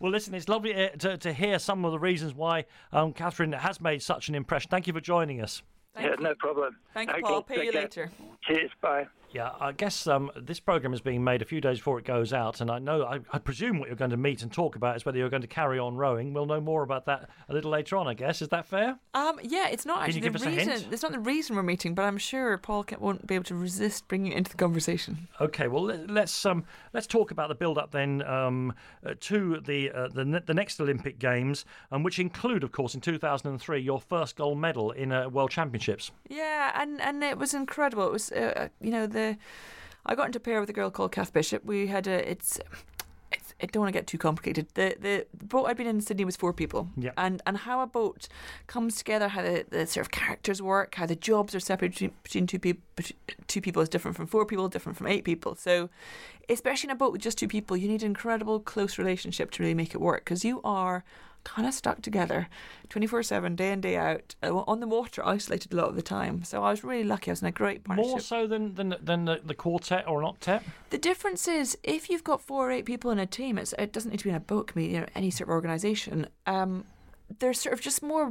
well, listen, it's lovely uh, to, to hear some of the reasons why um, Katherine has made such an impression. Thank you for joining us. Thank yeah, you. no problem. Thank you, Okay, Paul. Pay you care. later. Cheers. Bye. Yeah, I guess um, this program is being made a few days before it goes out, and I know, I, I, presume what you're going to meet and talk about is whether you're going to carry on rowing. We'll know more about that a little later on, I guess. Is that fair? Um, yeah, it's not actually the a reason. It's not the reason we're meeting, but I'm sure Paul won't be able to resist bringing it into the conversation. Okay, well let, let's um, let's talk about the build-up then um, uh, to the, uh, the ne- the next Olympic Games, um, which include, of course, in 2003 your first gold medal in uh, World Championships. Yeah, and and it was incredible. It was, uh, you know, the I got into a pair with a girl called Kath Bishop. We had a it's. It's, I don't want to get too complicated. The, the the boat I'd been in Sydney was four people, Yeah. and and how a boat comes together, how the, the sort of characters work, how the jobs are separated between, between two people, two people is different from four people, different from eight people. So, especially in a boat with just two people, you need an incredible close relationship to really make it work because you are kind of stuck together 24 7 day in day out uh, on the water isolated a lot of the time. So i was really lucky. I was in a great partnership. More so than than, than the, the quartet or an octet. the difference is if you've got four or eight people in a team it's, it doesn't need to be in a boat committee or any sort of organization um, there's sort of just more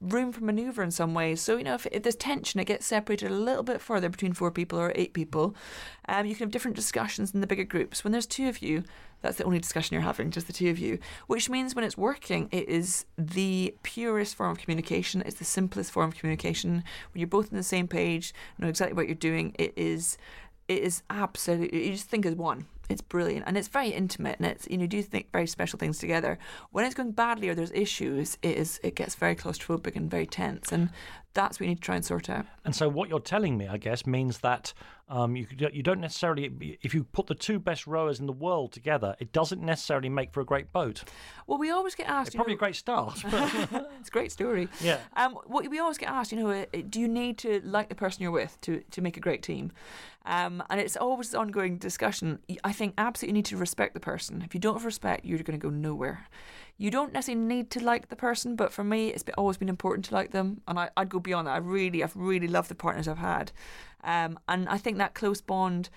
room for maneuver in some ways so you know if, if there's tension it gets separated a little bit further between four people or eight people um, you can have different discussions in the bigger groups when there's two of you that's the only discussion you're having, just the two of you. Which means when it's working, it is the purest form of communication. It's the simplest form of communication. When you're both on the same page, know exactly what you're doing. It is, it is absolutely. You just think as one. It's brilliant and it's very intimate and it's you know do think very special things together. When it's going badly or there's issues, it is it gets very claustrophobic and very tense and that's what we need to try and sort out. And so, what you're telling me, I guess, means that um, you you don't necessarily, if you put the two best rowers in the world together, it doesn't necessarily make for a great boat. Well, we always get asked. It's probably know- a great start. *laughs* *laughs* it's a great story. Yeah. Um, what we always get asked, you know, uh, do you need to like the person you're with to, to make a great team? Um, and it's always an ongoing discussion. I think absolutely you need to respect the person. If you don't have respect, you're going to go nowhere. You don't necessarily need to like the person, but for me, it's been, always been important to like them, and I, I'd go beyond that. I really, I've really loved the partners I've had, um, and I think that close bond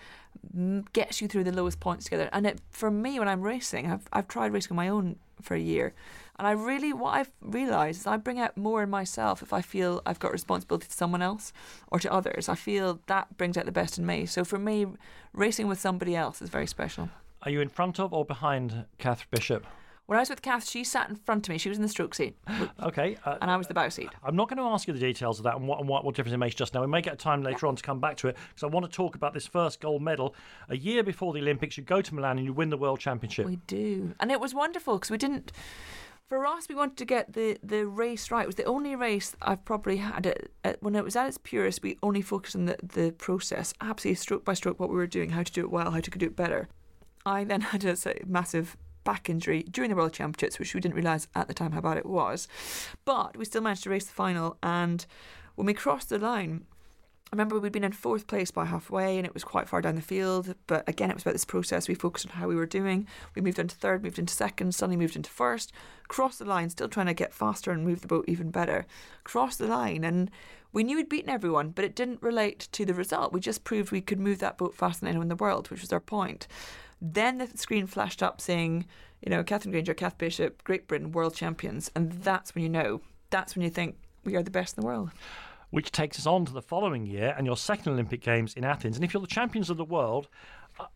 gets you through the lowest points together. And it, for me, when I'm racing, I've I've tried racing on my own for a year, and I really what I've realised is I bring out more in myself if I feel I've got responsibility to someone else or to others. I feel that brings out the best in me. So for me, racing with somebody else is very special. Are you in front of or behind Cath Bishop? When I was with Cath, she sat in front of me. She was in the stroke seat, *laughs* Okay. Uh, and I was the bow seat. I'm not going to ask you the details of that and what, and what, what difference it makes just now. We may get time later on to come back to it because I want to talk about this first gold medal. A year before the Olympics, you go to Milan and you win the World Championship. We do, and it was wonderful because we didn't. For us, we wanted to get the, the race right. It was the only race I've probably had it at, when it was at its purest. We only focused on the, the process, absolutely stroke by stroke, what we were doing, how to do it well, how to do it better. I then *laughs* had a massive back injury during the World Championships, which we didn't realise at the time how bad it was. But we still managed to race the final, and when we crossed the line, I remember we'd been in fourth place by halfway and it was quite far down the field. But again, it was about this process. We focused on how we were doing. We moved into third, moved into second, suddenly moved into first, crossed the line, still trying to get faster and move the boat even better. Crossed the line and we knew we'd beaten everyone, but it didn't relate to the result. We just proved we could move that boat faster than anyone in the world, which was our point. Then the screen flashed up saying, you know, Katherine Grainger, Cath Bishop, Great Britain, world champions. And that's when you know, that's when you think we are the best in the world. which takes us on to the following year and your second Olympic Games in Athens. And if you're the champions of the world,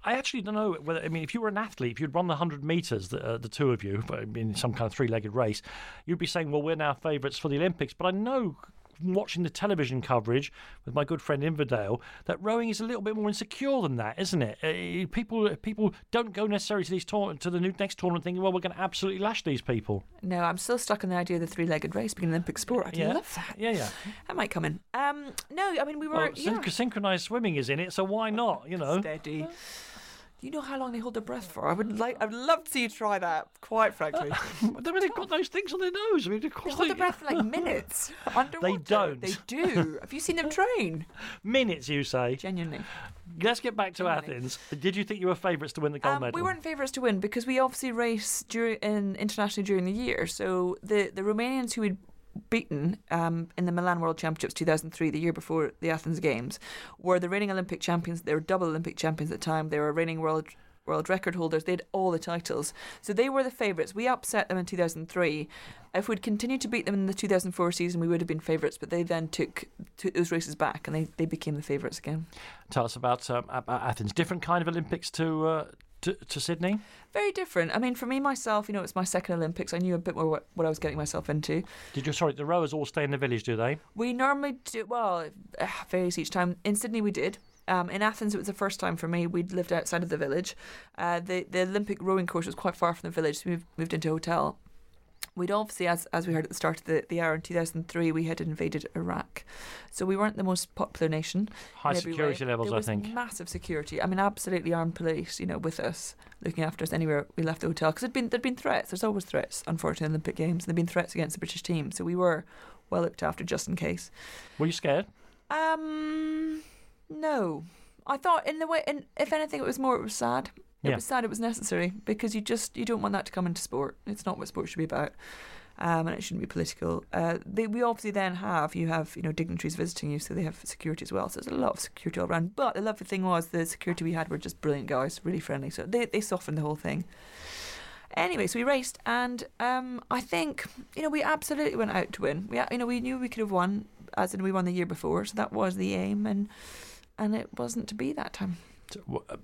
I- actually don't know whether. I mean, if you were an athlete, if you'd run the hundred meters, the, uh, the two of you, in some kind of three-legged race, you'd be saying, "Well, we're now favourites for the Olympics." But I know. Watching the television coverage with my good friend Inverdale, that rowing is a little bit more insecure than that, isn't it? Uh, people people don't go necessarily to these tour- to the new, next tournament thinking, "Well, we're going to absolutely lash these people." No, I'm still stuck on the idea of the three-legged race being an Olympic sport. I'd Yeah. love that. Yeah, yeah. That might come in. Um, no, I mean we were Well, yeah. syn- synchronised swimming is in it, so why not? You know. steady. Do you know how long they hold their breath for? I would like. I'd love to see you try that. Quite frankly, *laughs* But then they've got those things on their nose. I mean, of they course hold their breath for like *laughs* minutes underwater. don't. They do. Have you seen them train? *laughs* minutes. You say. Genuinely. Let's get back to Genuinely. Athens. Did you think you were favourites to win the gold Um, medal? we weren't favourites to win because we obviously race during in, internationally during the year. So the the Romanians who we'd beaten um, in the Milan World Championships 2003, the year before the Athens Games, were the reigning Olympic champions. They were double Olympic champions at the time. They were reigning world world record holders. They had all the titles. So they were the favourites. We upset them in 2003. If we'd continued to beat them in the 2004 season, we would have been favourites. But they then took, took those races back and they, they became the favourites again. Tell us about, um, Athens. Different kind of Olympics to. Uh, to, to, Sydney? Very different. I mean, for me myself, you know, it's my second Olympics. I knew a bit more what, what I was getting myself into. Did you? Sorry, the rowers all stay in the village, do they? We normally do. Well, it varies each time. In Sydney, we did. Um, in Athens, it was the first time for me. We'd lived outside of the village. Uh, the the Olympic rowing course was quite far from the village, so we moved, moved into a hotel. We'd obviously, as as we heard at the start of the, the hour in 2003, we had invaded Iraq, so we weren't the most popular nation. High security way. levels, there I think. Massive security. I mean, absolutely armed police, you know, with us, looking after us anywhere we left the hotel. Because there'd been there'd been threats. There's always threats, unfortunately, in the Olympic Games. There'd been threats against the British team, so we were well looked after just in case. Were you scared? Um, no. I thought in the way, in, if anything, it was more. It was sad. It Yeah. was sad. It was necessary because you just you don't want that to come into sport. It's not what sport should be about, um, and it shouldn't be political. Uh, they, we obviously then have you have you know dignitaries visiting you, so they have security as well. So there's a lot of security all around. But the lovely thing was the security we had were just brilliant guys, really friendly. So they they softened the whole thing. Anyway, so we raced, and um, I think you know we absolutely went out to win. We you know we knew we could have won, as in we won the year before, so that was the aim, and and it wasn't to be that time. W- uh,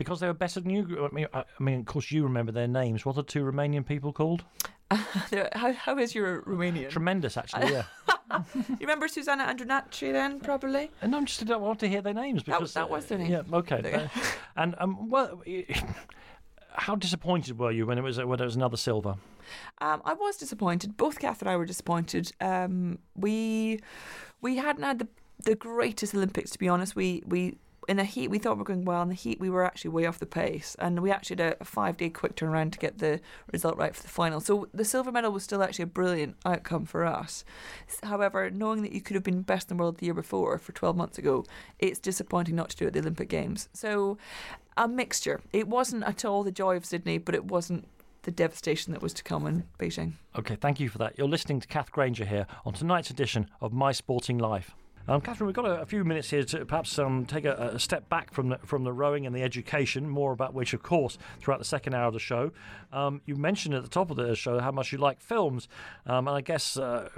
Because they were better than you. I mean, I I mean, of course, you remember their names. What are the two Romanian people called? *laughs* how, how is your Romanian? Tremendous, actually. Yeah. *laughs* you remember Susanna Andronacci then, probably? and I'm just I don't want to hear their names That- because that was their name. Yeah. Okay. Uh, *laughs* and um, well. How disappointed were you when it was when it was another silver? Um, I was disappointed. Both Cath and I were disappointed. Um, we we hadn't had the the greatest Olympics, to be honest. We we in the heat we thought we were going well. In the heat we were actually way off the pace, and we actually had a, a five day quick turnaround to get the result right for the final. So the silver medal was still actually a brilliant outcome for us. However, knowing that you could have been best in the world the year before, for twelve months ago, it's disappointing not to do it at the Olympic Games. So a mixture. It wasn't at all the joy of Sydney, but it wasn't the devastation that was to come in Beijing. Okay, thank you for that. You're listening to Kath Grainger here on tonight's edition of My Sporting Life. Um, Katherine, we've got a, a few minutes here to perhaps um, take a, a step back from the, from the rowing and the education, more about which, of course, throughout the second hour of the show. Um, you mentioned at the top of the show how much you like films, um, and I guess uh,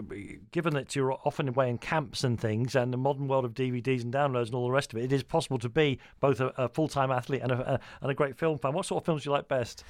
given that you're often away in camps and things, and the modern world of DVDs and downloads and all the rest of it, it is possible to be both a, a full-time athlete and a, and a great film fan. What sort of films do you like best?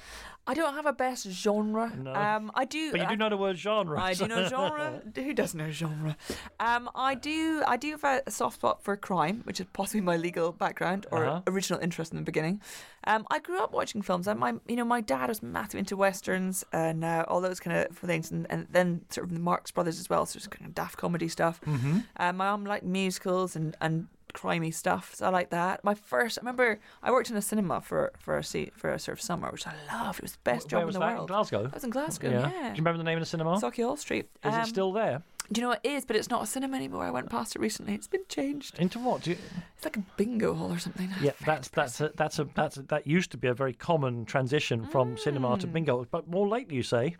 I don't have a best genre. No. Um, I do. But you do know the word genre. I do know *laughs* genre. Who doesn't know genre? Um, I do. I do have a, soft spot for crime, which is possibly my legal background or Uh-huh. original interest in the beginning. Um, I grew up watching films. And my, you know, my dad was massive into westerns and uh, all those kind of things, and, and then sort of the Marx Brothers as well, so it's kind of daft comedy stuff. Mm-hmm. Um, my mum liked musicals and and crimey stuff, so I like that. My first, I remember, I worked in a cinema for for a for a sort of summer, which I loved. It was the best Where job was in the that? In world. Glasgow? I was in Glasgow. Yeah. Do you remember the name of the cinema? Sauchiehall Hall Street. Is Um, it still there? Do you know it is? But it's not a cinema anymore. I went past it recently. It's been changed. Into what? Do you, It's like a bingo hall or something. yeah, that's that's a, that's a that's a, that used to be a very common transition from cinema Mm. to bingo, but more lately, you say.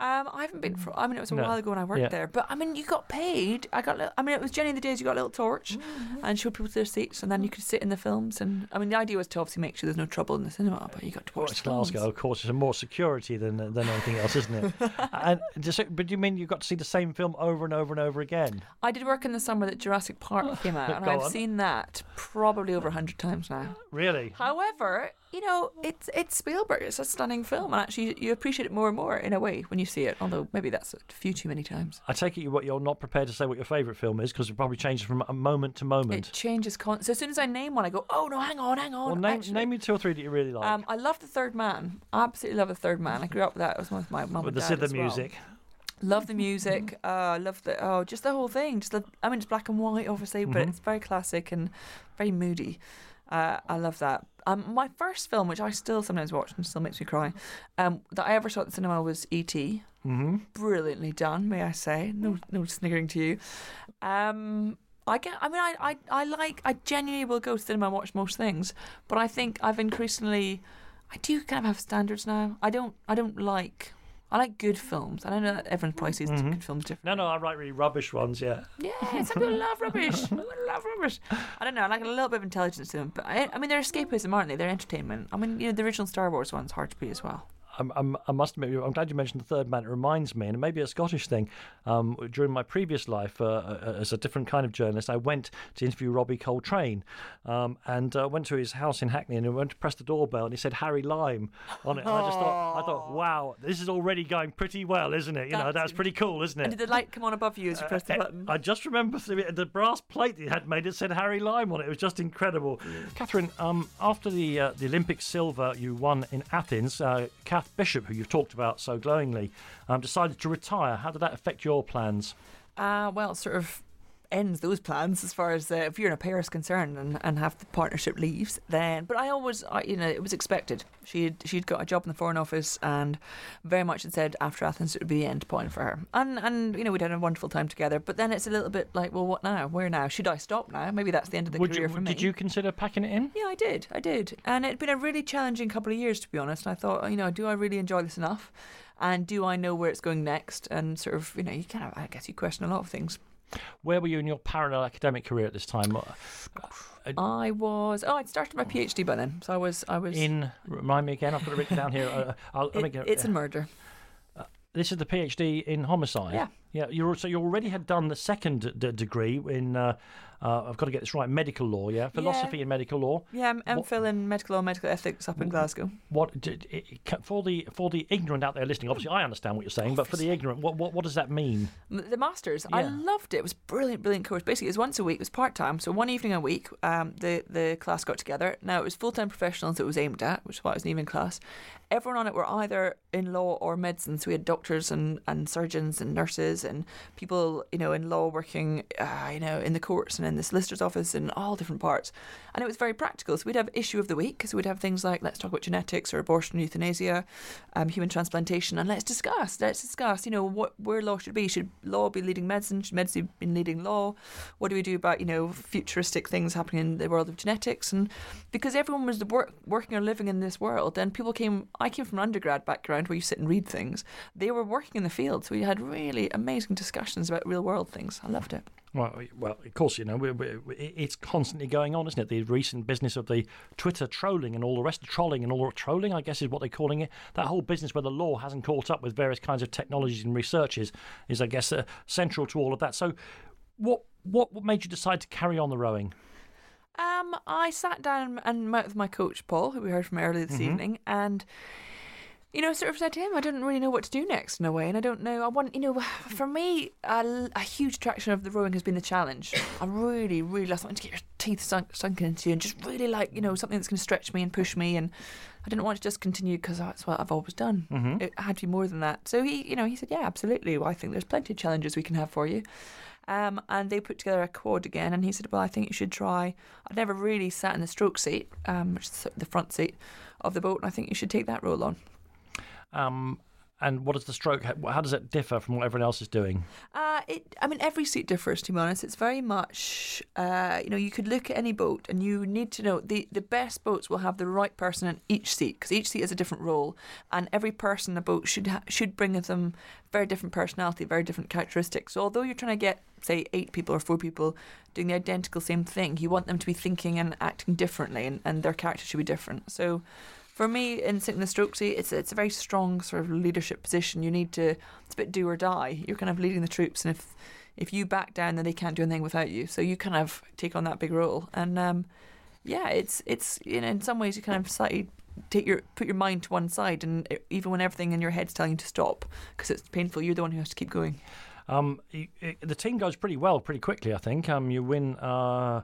Um, I haven't been for. I mean, it was a No. while ago when I worked Yeah. there. But I mean, you got paid. I got. li- I mean, it was Jenny in the days you got a little torch Mm-hmm. and showed people to their seats, and then you could sit in the films. And I mean, the idea was to obviously make sure there's no trouble in the cinema, but you got to Well, watch it's the films. Glasgow, of course. It's more security than than anything else, isn't it? *laughs* and just, but do you mean you got to see the same film over and over and over again? I did work in the summer that Jurassic Park came out, and *laughs* Go I've on. seen that probably over a hundred times now. Really? However, you know, it's it's Spielberg. It's a stunning film, and actually, you appreciate it more and more in a way when you see it. Although maybe that's a few too many times. I take it you what you're not prepared to say what your favourite film is because it probably changes from a moment to moment. It changes. Con- so as soon as I name one, I go, "Oh no, hang on, hang on." well, name actually." name me two or three that you really like. Um, I love the Third Man. I absolutely love the Third Man. I grew up with that. It was with my mum with the zither well. music. Love the music. *laughs* Uh, love the oh, just the whole thing. Just the, I mean, it's black and white, obviously, but Mhm. it's very classic and very moody. Uh, I love that. Um, my first film, which I still sometimes watch and still makes me cry, um, that I ever saw at the cinema was E.T. hmm Brilliantly done, may I say? No, no sniggering to you. Um, I get. I mean, I, I, I like. I genuinely will go to cinema and watch most things, but I think I've increasingly, I do kind of have standards now. I don't. I don't like. I like good films. I don't know that everyone probably sees Mm-hmm. good films different. No, no, I write really rubbish ones. Yeah. Yeah, some people love rubbish. *laughs* People love rubbish. I don't know. I like a little bit of intelligence to them, but I, I mean, they're escapism, aren't they? They're entertainment. I mean, you know, the original Star Wars one's hard to beat as well. I'm, I'm, I must admit, I'm glad you mentioned the third man. It reminds me, and it may be a Scottish thing. Um, during my previous life, uh, uh, as a different kind of journalist, I went to interview Robbie Coltrane, um, and uh, went to his house in Hackney, and I went to press the doorbell, and he said Harry Lime on it. And I just thought, I thought, wow, this is already going pretty well, isn't it? You know, That's that's pretty cool, isn't And it? did the light come on above you as you pressed the Uh, button? I just remember the, the brass plate that he had made. It said Harry Lime on it. It was just incredible. Katherine, um, after the uh, the Olympic silver you won in Athens, uh, Bishop, who you've talked about so glowingly, um, decided to retire. How did that affect your plans? Uh, well, sort of ends those plans as far as uh, if you're in a pair is concerned and, and have the partnership leaves then but I always I, you know it was expected she'd she'd got a job in the foreign office and very much had said after Athens it would be the end point for her and and you know we'd had a wonderful time together but then it's a little bit like well what now where now should I stop now maybe that's the end of the Would career you, for me did you consider packing it in? yeah, I did. I did. And it'd been a really challenging couple of years, to be honest. And I thought, you know, do I really enjoy this enough? And do I know where it's going next? And sort of, you know, you kind of, I guess you question a lot of things. Where were you in your parallel academic career at this time? Uh, I was, oh, I'd started my PhD by then. So I was, I was, In remind me again. I've got it written down here. Uh, I'll, I'll it- make it- it's in murder. This is the PhD in homicide. Yeah. Yeah. You're so you already had done the second d- degree in. Uh, uh, I've got to get this right. Medical law. Yeah. Philosophy and medical law. Yeah, I'm, I'm What- Phil in medical law and medical ethics up in Glasgow. What did it, it- ca- for the for the ignorant out there listening? Obviously, I understand what you're saying, but for the ignorant, what what, what does that mean? The masters, I loved it. It was brilliant, brilliant course. Basically, it was once a week. It was part time, so one evening a week. Um, the the class got together. Now it was full time professionals. It was aimed at, which is why it was an evening class. Everyone on it were either in law or medicine. So we had doctors and, and surgeons and nurses and people, you know, in law working, uh, you know, in the courts and in the solicitor's office and all different parts. And it was very practical. So we'd have issue of the week. So we'd have things like let's talk about genetics or abortion, euthanasia, um, human transplantation, and let's discuss. Let's discuss. You know what where law should be. Should law be leading medicine? Should medicine be leading law? What do we do about you know futuristic things happening in the world of genetics? And because everyone was work, working or living in this world, and people came. I came from an undergrad background where you sit and read things. They were working in the field, so we had really amazing discussions about real world things. I loved it. Well, well, of course, you know, we we it's constantly going on, isn't it? The recent business of the Twitter trolling and all the rest of trolling and all the trolling, I guess, is what they're calling it. That whole business where the law hasn't caught up with various kinds of technologies and researches is, I guess, uh, central to all of that. So, what what what made you decide to carry on the rowing? Um, I sat down and met with my coach Paul, who we heard from earlier this evening, and you know, sort of said to him, I didn't really know what to do next in a way, and I don't know. I want, you know, *sighs* for me, a, a huge attraction of the rowing has been the challenge. I really, really love something to get your teeth sunk, sunk into, and just really like, you know, something that's going to stretch me and push me. And I didn't want to just continue because that's what I've always done. It had to be more than that. So he, you know, he said, yeah, absolutely. Well, I think there's plenty of challenges we can have for you. Um, and they put together a quad again, and he said, "Well, I think you should try." I'd never really sat in the stroke seat, um, which is the front seat of the boat, and I think you should take that role on. Um, and what is the stroke? How, does it differ from what everyone else is doing? Uh, it, I mean, every seat differs. To be honest, it's very much, uh, you know, you could look at any boat, and you need to know the the best boats will have the right person in each seat because each seat has a different role, and every person in the boat should ha- should bring with them very different personality, very different characteristics. So although you're trying to get say eight people or four people doing the identical same thing, you want them to be thinking and acting differently, and, and their character should be different. So. For me, in the stroke seat, it's it's a very strong sort of leadership position. You need to it's a bit do or die. You're kind of leading the troops, and if if you back down, then they can't do anything without you. So you kind of take on that big role, and um, yeah, it's it's you know in some ways you kind of slightly take your put your mind to one side, and e, even when everything in your head's telling you to stop because it's painful, you're the one who has to keep going. Um, y- y- the team goes pretty well, pretty quickly. I think. Um, you win. Uh,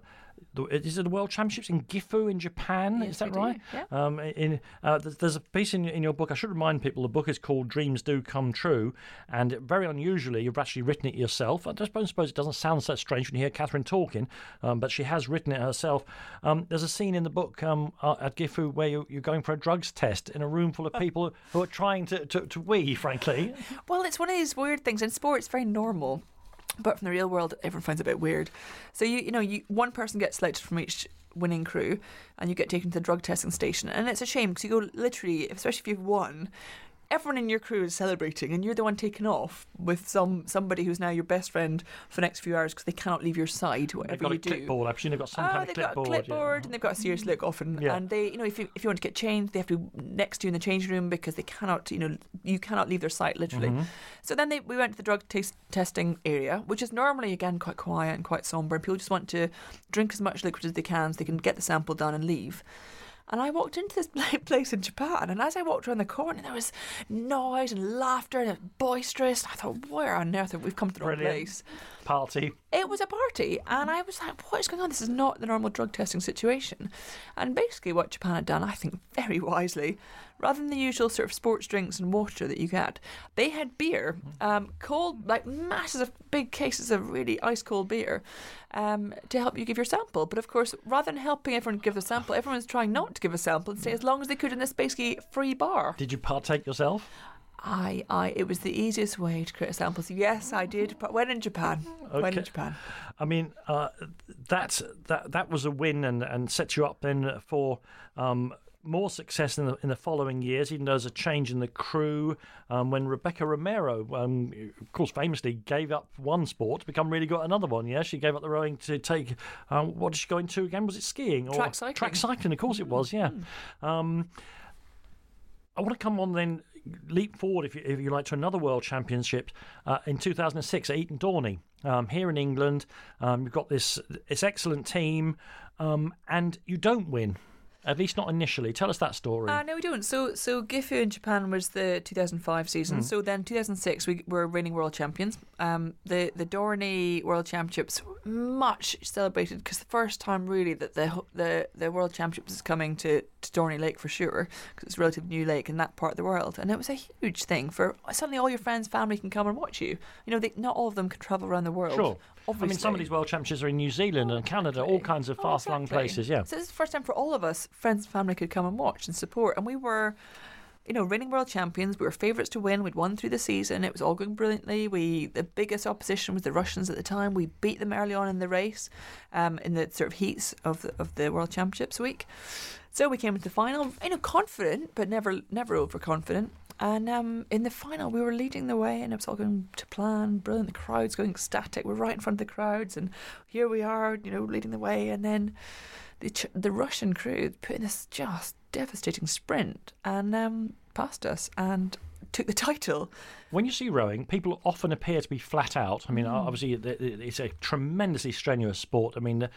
the, is it the World Championships in Gifu in Japan? Yes, is that do, right? yeah. Um, in uh, there's, there's a piece in, in your book. I should remind people the book is called Dreams Do Come True, and very unusually, you've actually written it yourself. I don't suppose it doesn't sound so strange when you hear Katherine talking, um, but she has written it herself. Um, there's a scene in the book um, uh, at Gifu where you, you're going for a drugs test in a room full of people who are trying to, to, to wee, frankly. *laughs* Well, it's one of these weird things. In sport, it's very normal. But from the real world, everyone finds it a bit weird. So you you know, you one person gets selected from each winning crew, and you get taken to the drug testing station, and it's a shame because you go literally, especially if you've won. Everyone in your crew is celebrating, and you're the one taken off with some somebody who's now your best friend for the next few hours because they cannot leave your side, whatever They've got you a do. clipboard. I presume they've got some Oh, kind of they've clipboard. got a clipboard yeah. and they've got a serious look often. Yeah. And they, you know, if you if you want to get changed, they have to be next to you in the changing room because they cannot, you know, you cannot leave their sight literally. Mm-hmm. So then they, we went to the drug taste testing area, which is normally again quite quiet and quite somber. And people just want to drink as much liquid as they can so they can get the sample done and leave. And I walked into this *laughs* place in Japan, and as I walked around the corner, there was noise and laughter and it was boisterous. I thought, where on earth have we come to the place? Party. It was a party, and I was like, what is going on? This is not the normal drug testing situation. And basically, what Japan had done, I think *laughs* very wisely, rather than the usual sort of sports drinks and water that you get, they had beer, um, cold, like masses of big cases of really ice cold beer um, to help you give your sample. But of course, rather than helping everyone give the sample, everyone's trying not to give a sample and stay as long as they could in this basically free bar. Did you partake yourself? I, I, it was the easiest way to create a sample. So yes, I did, but when in Japan, when in Japan. I mean, uh, that that that was a win and, and set you up then for um, more success in the in the following years. Even though there's a change in the crew um, when Rebecca Romero, um, of course, famously gave up one sport to become really good at another one. Yeah, she gave up the rowing to take. Um, what did she go into again? Was it skiing or Track cycling. Track cycling, of course it was. Yeah. Um, I want to come on then, leap forward if you, if you like to another World Championship uh, in 2006 at Eton Dorney um, here in England. Um, you've got this this excellent team, um, and you don't win, at least not initially. Tell us that story. Uh, no, we don't. So, so Gifu in Japan was the 2005 season. Hmm. So then 2006 we were reigning world champions. Um, the the Dorney World Championships much celebrated because the first time really that the the the World Championships is coming to, to Dorney Lake for sure because it's a relatively new lake in that part of the world, and it was a huge thing for suddenly all your friends, family can come and watch you. You know, they, not all of them can travel around the world. Sure. Obviously. I mean, some of these World Championships are in New Zealand and Canada, all kinds of Oh, far-flung places. Yeah. So this is the first time for all of us, friends and family, could come and watch and support. And we were, you know, reigning world champions. We were favourites to win. We'd won through the season. It was all going brilliantly. We the biggest opposition was the Russians at the time. We beat them early on in the race, um, in the sort of heats of the, of the World Championships week. So we came into the final, you know, confident but never never overconfident. And um, in the final, we were leading the way, and it was all going to plan. Brilliant. The crowd's going ecstatic. We're right in front of the crowds, and here we are, you know, leading the way. And then the Ch- the Russian crew put in this just devastating sprint and um, passed us and took the title. When you see rowing, people often appear to be flat out. I mean, Hmm. obviously, it- it- it's a tremendously strenuous sport. I mean,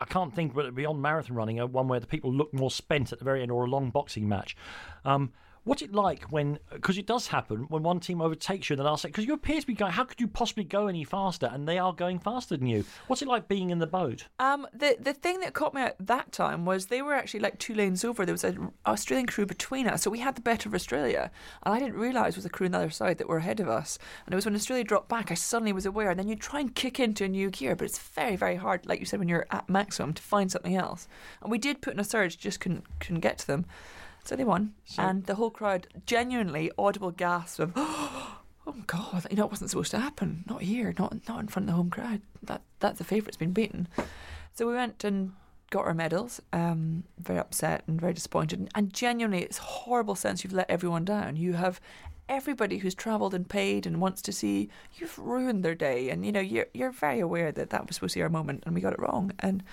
I can't think but beyond marathon running, uh, one where the people look more spent at the very end, or a long boxing match. Um, what's it like when? Because it does happen when one team overtakes you in the last second. Because you appear to be going. How could you possibly go any faster? And they are going faster than you. What's it like being in the boat? Um, the the thing that caught me at that time was they were actually like two lanes over. There was an Australian crew between us, so we had the better of Australia. And I didn't realise was a crew on the other side that were ahead of us. And it was when Australia dropped back, I suddenly was aware. And then you try and kick into a new gear, but it's very very hard, like you said, when you're at maximum to find something else. And we did put in a surge, just couldn't couldn't get to them. So they won, and the whole crowd genuinely audible gasps of. Oh God! You know it wasn't supposed to happen. Not here. Not not in front of the home crowd. That that's the favourite's been beaten. So we went and got our medals. Um, very upset and very disappointed. And genuinely, it's horrible sense you've let everyone down. You have everybody who's travelled and paid and wants to see. You've ruined their day, and you know you're you're very aware that that was supposed to be our moment, and we got it wrong, and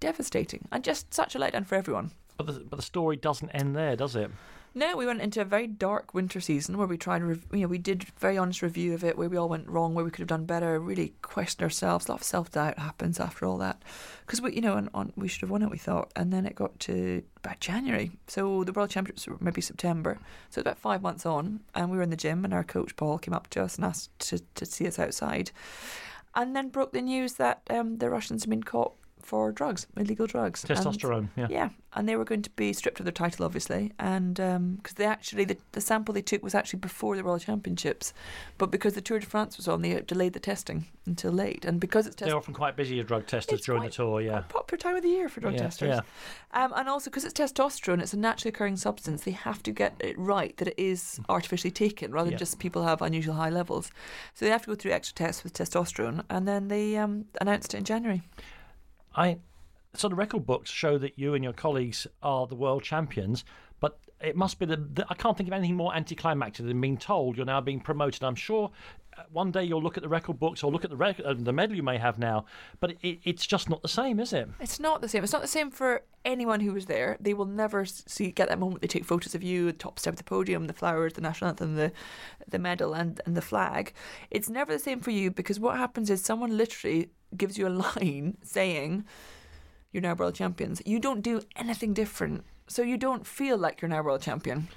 devastating, and just such a letdown for everyone. But the, but the story doesn't end there, does it? No, we went into a very dark winter season where we tried you know, we did very honest review of it where we all went wrong, where we could have done better, really questioned ourselves. A lot of self doubt happens after all that. Because we, you know, on, we should have won it, we thought. And then it got to about January. So the World Championships were maybe September. So about five months on, and we were in the gym, and our coach Paul came up to us and asked to, to see us outside. And then broke the news that um, the Russians had been caught for drugs, illegal drugs. And- Testosterone. yeah. yeah, and they were going to be stripped of their title, obviously, and because they actually the, the sample they took was actually before the World Championships, but because the Tour de France was on, they delayed the testing until late, and because it's They're often quite busy as drug testers It's during the tour. Yeah. popular time of the year for drug Yeah, testers, yeah. Um, and also because it's testosterone, it's a naturally occurring substance. They have to get it right that it is artificially taken, rather Yeah. than just people have unusual high levels. So they have to go through extra tests with testosterone, and then they um, announced it in January. I so the record books show that you and your colleagues are the world champions, but it must be the, I can't think of anything more anticlimactic than being told you're now being promoted. I'm sure one day you'll look at the record books or look at the uh, the medal you may have now, but it, it's just not the same, is it? It's not the same. It's not the same for anyone who was there. They will never see get that moment. They take photos of you, the top step of the podium, the flowers, the national anthem, the the medal, and and the flag. It's never the same for you because what happens is someone literally gives you a *laughs* line saying, "You're now world champions." You don't do anything different, so you don't feel like you're now world champion.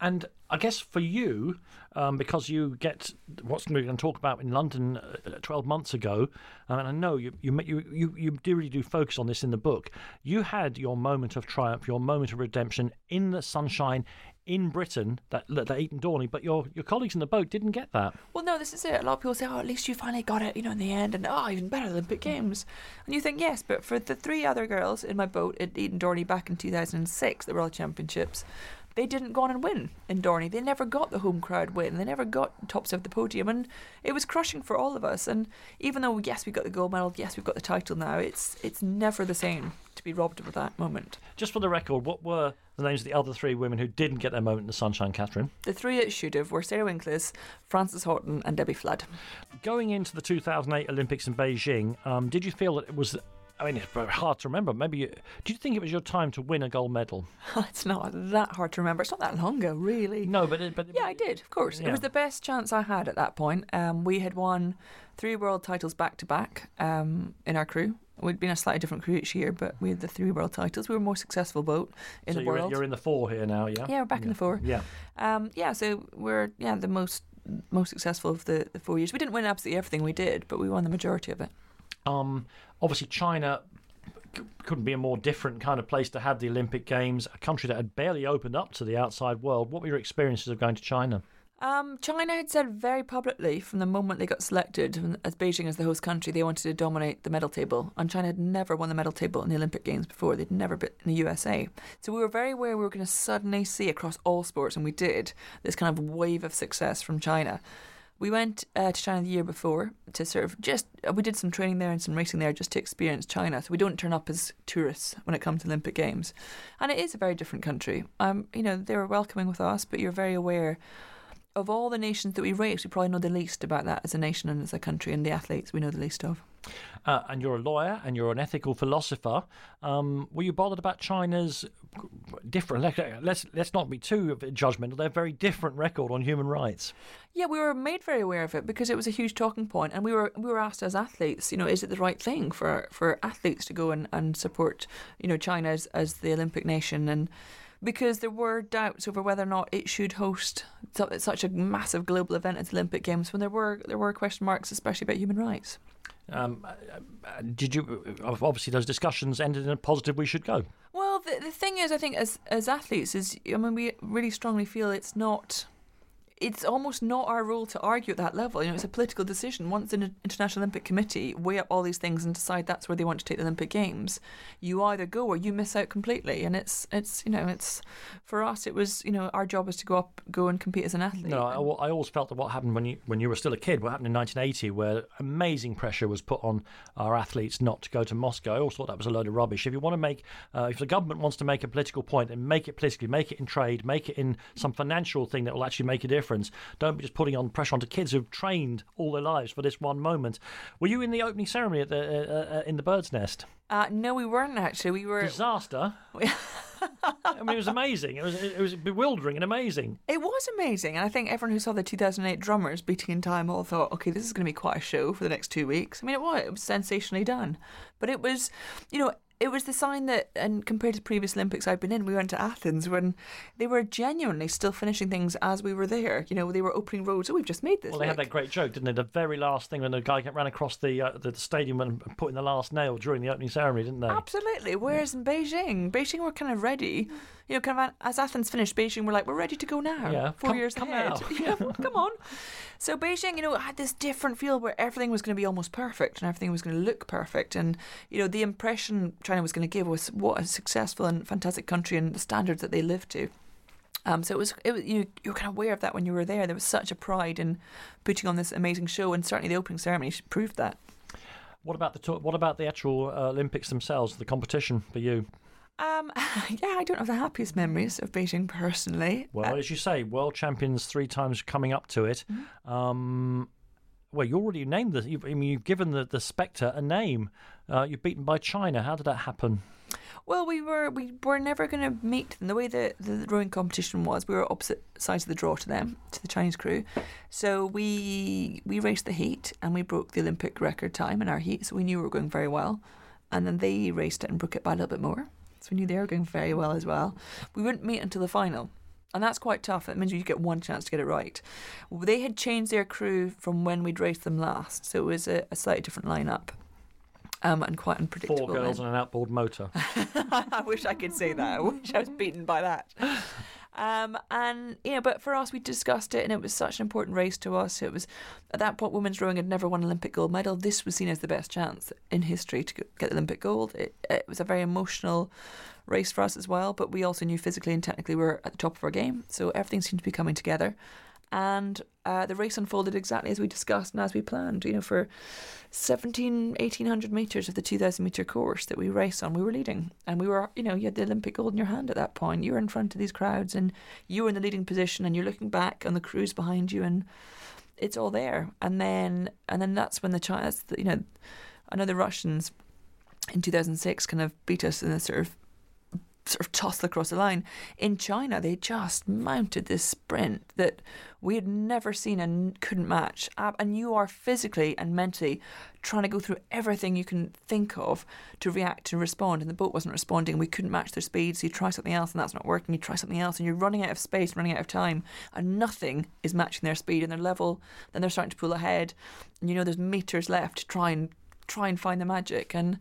And I guess for you, um, because you get what's we're going to talk about in London uh, 12 months ago, um, and I know you, you you you really do focus on this in the book. You had your moment of triumph, your moment of redemption in the sunshine in Britain that that Eton Dorney, but your your colleagues in the boat didn't get that. Well, no, this is it. A lot of people say, "Oh, at least you finally got it," you know, in the end, and oh, even better, Olympic Games. And you think, yes, but for the three other girls in my boat at Eton Dorney back in 2006, the World Championships, they didn't go on and win in Dorney. They never got the home crowd win. They never got tops of the podium, and it was crushing for all of us. And even though yes, we got the gold medal, yes, we've got the title now, it's it's never the same to be robbed of that moment. Just for the record, what were the names of the other three women who didn't get their moment in the sunshine, Katherine? The three that should have were Sarah Winckless, Frances Houghton, and Debbie Flood. Going into the 2008 Olympics in Beijing, um, did you feel that it was I mean, it's very hard to remember. Maybe you, do you think it was your time to win a gold medal? *laughs* it's not that hard to remember. It's not that long ago, really. No, but it, but yeah, I did. Of course, yeah. it was the best chance I had at that point. Um, we had won three world titles back to back um, in our crew. We'd been a slightly different crew each year, but we had the three world titles. We were a more successful boat in so the you're world. In, you're in the four here now, yeah. Yeah, we're back yeah. in the four. Yeah. Um, yeah. So we're yeah the most most successful of the, the four years. We didn't win absolutely everything we did, but we won the majority of it. Um, obviously, China couldn't be a more different kind of place to have the Olympic Games, a country that had barely opened up to the outside world. What were your experiences of going to China? Um, China had said very publicly from the moment they got selected as Beijing as the host country, they wanted to dominate the medal table. And China had never won the medal table in the Olympic Games before. They'd never been in the USA. So we were very aware we were going to suddenly see across all sports, and we did, this kind of wave of success from China. We went uh, to China the year before to sort of just uh, we did some training there and some racing there just to experience China. So we don't turn up as tourists when it comes to Olympic Games, and it is a very different country. Um, you know they were welcoming with us, but you're very aware of all the nations that we race. We probably know the least about that as a nation and as a country, and the athletes we know the least of. Uh, and you're a lawyer and you're an ethical philosopher. Um, were you bothered about China's different? Let's let's not be too judgmental. They're very different record on human rights. Yeah, we were made very aware of it because it was a huge talking point, and we were we were asked as athletes, you know, is it the right thing for for athletes to go and, and support, you know, China as, as the Olympic nation and because there were doubts over whether or not it should host such a massive global event as the Olympic Games when there were there were question marks, especially about human rights. Um, uh, uh, did you uh, obviously those discussions ended in a positive? We should go. Well, the the thing is, I think as as athletes, is I mean, we really strongly feel it's not it's almost not our role to argue at that level. You know, it's a political decision. Once an International Olympic Committee weigh up all these things and decide that's where they want to take the Olympic Games, you either go or you miss out completely. And it's it's you know it's for us it was you know our job is to go up go and compete as an athlete. No, I, I always felt that what happened when you when you were still a kid, what happened in 1980, where amazing pressure was put on our athletes not to go to Moscow. I always thought that was a load of rubbish. If you want to make uh, if the government wants to make a political point point, then make it politically, make it in trade, make it in some financial thing that will actually make a difference difference. Don't be just putting on pressure onto kids who've trained all their lives for this one moment. Were you in the opening ceremony at the uh, uh, in the bird's nest? Uh, no, we weren't actually. We were disaster. I mean, it was amazing. It was it was bewildering and amazing. It was amazing, and I think everyone who saw the 2008 drummers beating in time all thought, okay, this is going to be quite a show for the next two weeks. I mean, it was it was sensationally done, but it was, you know, it was the sign that, and compared to previous Olympics I've been in, we went to Athens when they were genuinely still finishing things as we were there. You know, they were opening roads. Oh, we've just made this. Well, they had that great joke, didn't they? The very last thing when the guy ran across the uh, the stadium and putting the last nail during the opening ceremony, didn't they? Absolutely. Whereas in Beijing, Beijing were kind of ready. You know, kind of as Athens finished, Beijing were like, we're ready to go now. Yeah, four come, years come ahead. *laughs* Yeah, come on. So Beijing, you know, had this different feel where everything was going to be almost perfect and everything was going to look perfect, and you know, the impression China was going to give was what a successful and fantastic country and the standards that they lived to. Um, so it was, it was you, you were kind of aware of that when you were there. There was such a pride in putting on this amazing show, and certainly the opening ceremony proved that. What about the what about the actual uh, Olympics themselves, the competition for you? Um, *laughs* yeah, I don't have the happiest memories of Beijing personally. Well, Uh, as you say, world champions three times coming up to it. Mm-hmm. Um, well, you already named the. You've, I mean, you've given the the Spectre a name. Uh, you're beaten by China. How did that happen? Well, we were we were never going to meet them. The way the, the rowing competition was, we were opposite sides of the draw to them, to the Chinese crew. So we we raced the heat and we broke the Olympic record time in our heat. So we knew we were going very well. And then they raced it and broke it by a little bit more. So we knew they were going very well as well. We wouldn't meet until the final. And that's quite tough. It means you get one chance to get it right. They had changed their crew from when we'd raced them last. So it was a, a slightly different lineup. Um, and quite unpredictable. Four girls then. and an outboard motor. *laughs* I wish I could say that. I wish I was beaten by that. Um, and you know, but for us, we discussed it, and it was such an important race to us. It was at that point, women's rowing had never won an Olympic gold medal. This was seen as the best chance in history to get the Olympic gold. It, it was a very emotional race for us as well, but we also knew physically and technically we were at the top of our game. So everything seemed to be coming together. And uh, the race unfolded exactly as we discussed and as we planned. You know, for 17, 1800 metres of the 2000 metre course that we raced on, we were leading. And we were, you know, you had the Olympic gold in your hand at that point. You were in front of these crowds and you were in the leading position and you're looking back on the crews behind you and it's all there. And then, and then that's when the China, you know, I know the Russians in 2006 kind of beat us in a sort of sort of tossed across the line. In China, they just mounted this sprint that we had never seen and couldn't match. And you are physically and mentally trying to go through everything you can think of to react and respond. And the boat wasn't responding. We couldn't match their speed. So you try something else and that's not working. You try something else and you're running out of space, running out of time, and nothing is matching their speed and their level. Then they're starting to pull ahead. And you know there's meters left to try and try and find the magic and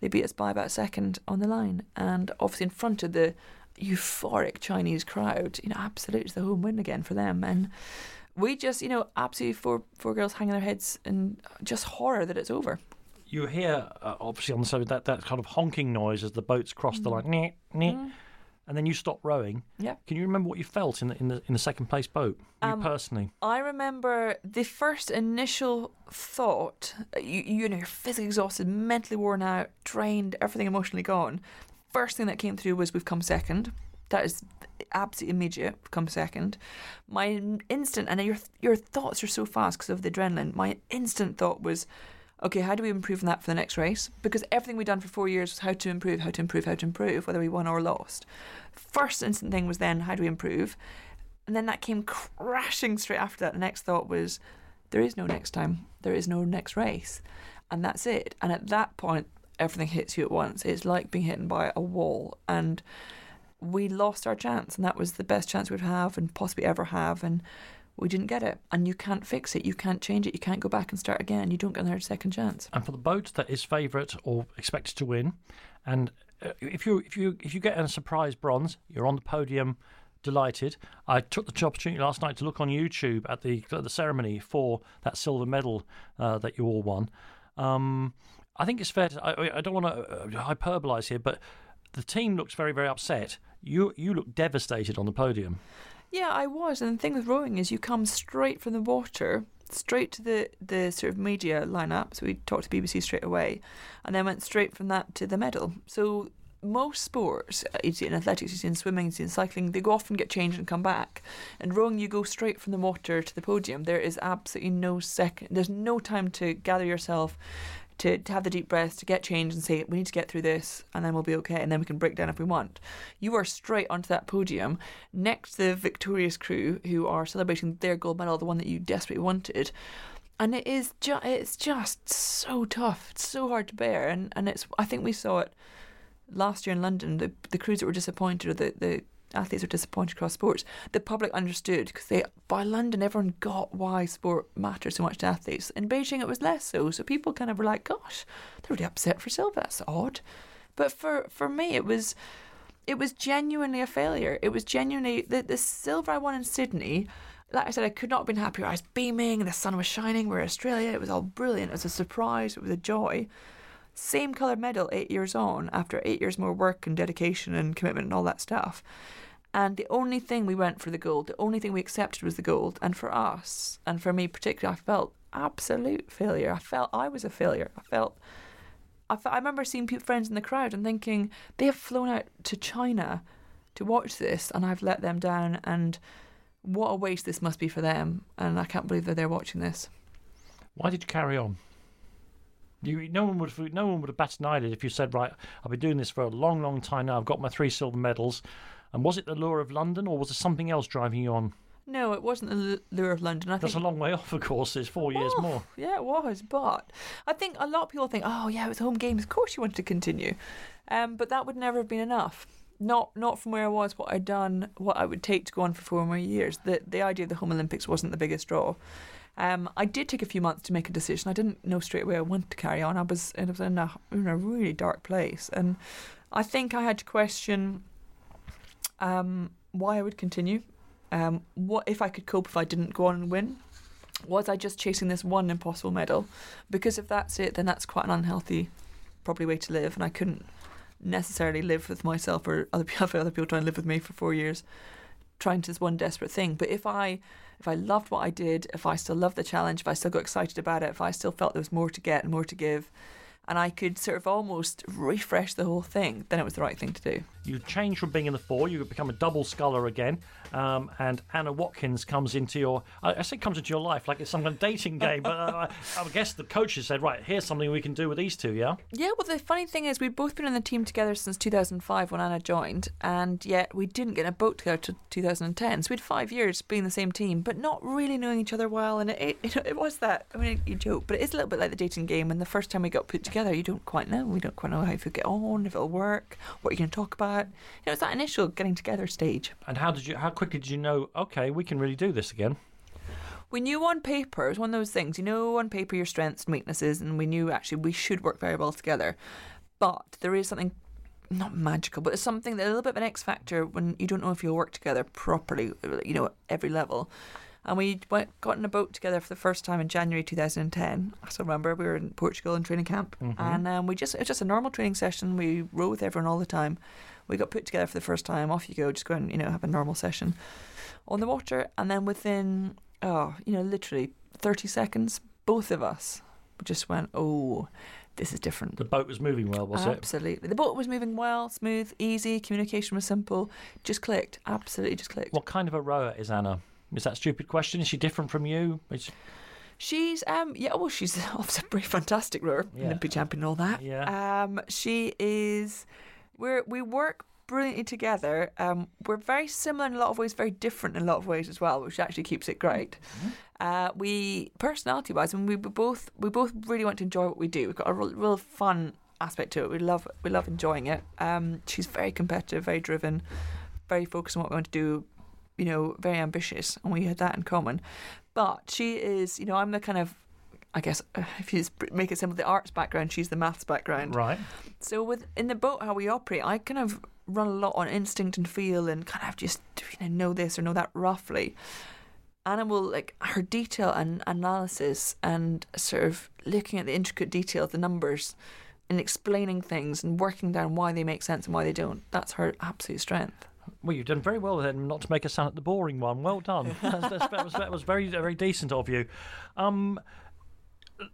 they beat us by about a second on the line and obviously in front of the euphoric Chinese crowd you know absolutely the home win again for them and we just you know absolutely four four girls hanging their heads and just horror that it's over You hear, uh, obviously, on the side that that kind of honking noise as the boats cross the line, "Nyeh, nyeh," and then you stop rowing. yeah Can you remember what you felt in the in the, in the second place boat? You Um, personally. I remember the first initial thought, uh, you, you know, you're physically exhausted, mentally worn out, drained, everything emotionally gone. First thing that came through was we've come second. That is absolutely immediate. We've come second. My instant, and your your thoughts are so fast because of the adrenaline. My instant thought was, okay, how do we improve on that for the next race? Because everything we've done for four years was how to improve, how to improve, how to improve, whether we won or lost. First instant thing was then how do we improve? And then that came crashing straight after that. The next thought was, there is no next time. There is no next race. And that's it. And at that point, everything hits you at once. It's like being hit by a wall. And we lost our chance. And that was the best chance we'd have and possibly ever have. And we didn't get it. And you can't fix it. You can't change it. You can't go back and start again. You don't get another second chance. and for the boat that is favourite or expected to win, and uh, if you if you if you get a surprise bronze, you're on the podium. Delighted. I took the opportunity last night to look on YouTube at the at the ceremony for that silver medal uh, that you all won. Um, I think it's fair. To, I, I don't want to uh, hyperbolize here, but the team looks very very upset. You you look devastated on the podium. Yeah, I was. And the thing with rowing is you come straight from the water, straight to the, the sort of media lineup. So we talked to BBC straight away, and then went straight from that to the medal. So most sports, uh, you see in athletics, you see in swimming, you see in cycling, they go off and get changed and come back. In rowing, you go straight from the water to the podium. There is absolutely no second, there's no time to gather yourself. To, to have the deep breaths, to get changed and say, we need to get through this and then we'll be okay and then we can break down if we want. You are straight onto that podium next to the victorious crew who are celebrating their gold medal, the one that you desperately wanted. And it is ju- it's just so tough. It's so hard to bear. And, and it's I think we saw it last year in London. The the crews that were disappointed or the, the athletes were disappointed across sports. The public understood because they by London everyone got why sport matters so much to athletes. In Beijing it was less so. So people kind of were like, gosh, they're really upset for silver. That's odd. But for, for me it was it was genuinely a failure. It was genuinely the, the silver I won in Sydney. Like I said, I could not have been happier. I was beaming, the sun was shining. We're in Australia. It was all brilliant. It was a surprise. It was a joy. Same coloured medal eight years on, after eight years more work and dedication and commitment and all that stuff. And the only thing we went for the gold, the only thing we accepted was the gold. And for us, and for me particularly, I felt absolute failure. I felt I was a failure. I felt I remember seeing friends in the crowd and thinking they have flown out to China to watch this, and I've let them down. And what a waste this must be for them. And I can't believe that they're watching this. Why did you carry on? You, no one would have, no one would have batted an eyelid if you said, "Right, I've been doing this for a long, long time now. I've got my three silver medals." And was it the lure of London, or was there something else driving you on? No, it wasn't the lure of London. I That's think a long way off, of course. It's four years Oh, more. Yeah, it was. But I think a lot of people think, oh yeah, it was home games. Of course you wanted to continue, um, but that would never have been enough. Not not from where I was, what I'd done, what I would take to go on for four more years. The the idea of the home Olympics wasn't the biggest draw. Um, I did take a few months to make a decision. I didn't know straight away I wanted to carry on. I was, in, a, in a really dark place, and I think I had to question um, why I would continue. Um, what if I could cope if I didn't go on and win? Was I just chasing this one impossible medal? Because if that's it, then that's quite an unhealthy, probably way to live, and I couldn't necessarily live with myself or other people, *laughs* other people trying to live with me for four years, trying to this one desperate thing. But if I if I loved what I did, if I still loved the challenge, if I still got excited about it, if I still felt there was more to get and more to give, and I could sort of almost refresh the whole thing, then it was the right thing to do. You change from being in the four, you become a double sculler again, um, and Anna Watkins comes into your. I, I say comes into your life like it's some kind of dating *laughs* game, but uh, I, I guess the coaches said, right, here's something we can do with these two, yeah. Yeah, well, the funny thing is, we'd both been on the team together since 2005 when Anna joined, and yet we didn't get in a boat together till 2010. So we'd five years being the same team, but not really knowing each other well. And it, it, *laughs* it was that. I mean, you joke, but it is a little bit like the dating game. And the first time we got put together, you don't quite know. We don't quite know how you get on, if it'll work, what you're going to talk about. You know, it's that initial getting together stage. And how did you? How quickly did you know? Okay, we can really do this again. We knew on paper, it's one of those things, you know, on paper your strengths and weaknesses, and we knew actually we should work very well together. But there is something not magical, but it's something that a little bit of an X factor when you don't know if you'll work together properly, you know, at every level. And we went, got in a boat together for the first time in January 2010. I still remember we were in Portugal in training camp, and um, we just it was just a normal training session. We rowed with everyone all the time. We got put together for the first time. Off you go, just go and you know have a normal session on the water, and then within oh you know literally 30 seconds, both of us just went oh this is different. The boat was moving well, was it? Absolutely. The boat was moving well, smooth, easy. Communication was simple. Just clicked. Absolutely, just clicked. What kind of a rower is Anna? Is that a stupid question? Is she different from you? Is- She's um yeah well she's *laughs* obviously pretty fantastic rower, Yeah. Olympic champion and all that. Yeah. Um she is we're we work brilliantly together. Um we're very similar in a lot of ways, very different in a lot of ways as well, which actually keeps it great. Uh, we personality wise, and we we both we both really want to enjoy what we do. We've got a real, real fun aspect to it. We love we love enjoying it. Um, she's very competitive, very driven, very focused on what we want to do. You know, very ambitious, and we had that in common. But she is, you know, I'm the kind of, I guess, uh, *laughs* if you make it simple, the arts background. She's the maths background. right. So with in the boat, how we operate, I kind of run a lot on instinct and feel, and kind of just you know know this or know that roughly. Anna will like her detail and analysis and sort of looking at the intricate detail of the numbers and explaining things and working down why they make sense and why they don't. That's her absolute strength. Well, you've done very well then, not to make us sound like the boring one. Well done. *laughs* That's, that's, that, was, that was very, very decent of you. Um,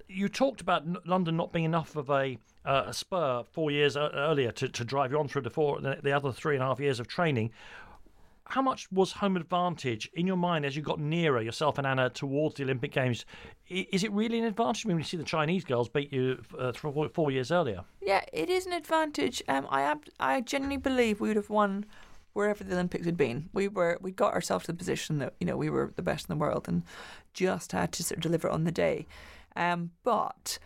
you talked about London not being enough of a, uh, a spur four years uh, earlier to, to drive you on through the, four, the, the other three and a half years of training. How much was home advantage in your mind as you got nearer yourself and Anna towards the Olympic Games? Is it really an advantage when you see the Chinese girls beat you uh, four, four years earlier? Yeah, it is an advantage. Um, I ab- I genuinely believe we would have won wherever the Olympics had been. We were we got ourselves to the position that you know we were the best in the world and just had to sort of deliver on the day. Um, but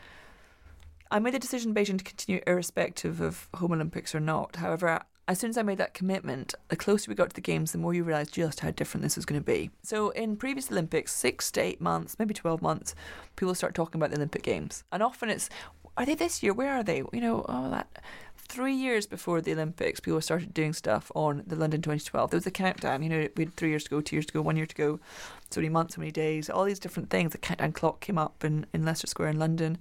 I made the decision in Beijing to continue irrespective of home Olympics or not. However, as soon as I made that commitment, the closer we got to the games, the more you realise just how different this was going to be. So in previous Olympics, six to eight months, maybe twelve months, people start talking about the Olympic Games, and often it's, are they this year? Where are they? You know, oh that. Three years before the Olympics, people started doing stuff on the London 2012. There was a countdown. You know, we had three years to go, two years to go, one year to go, so many months, so many days, all these different things. The countdown clock came up in, in Leicester Square in London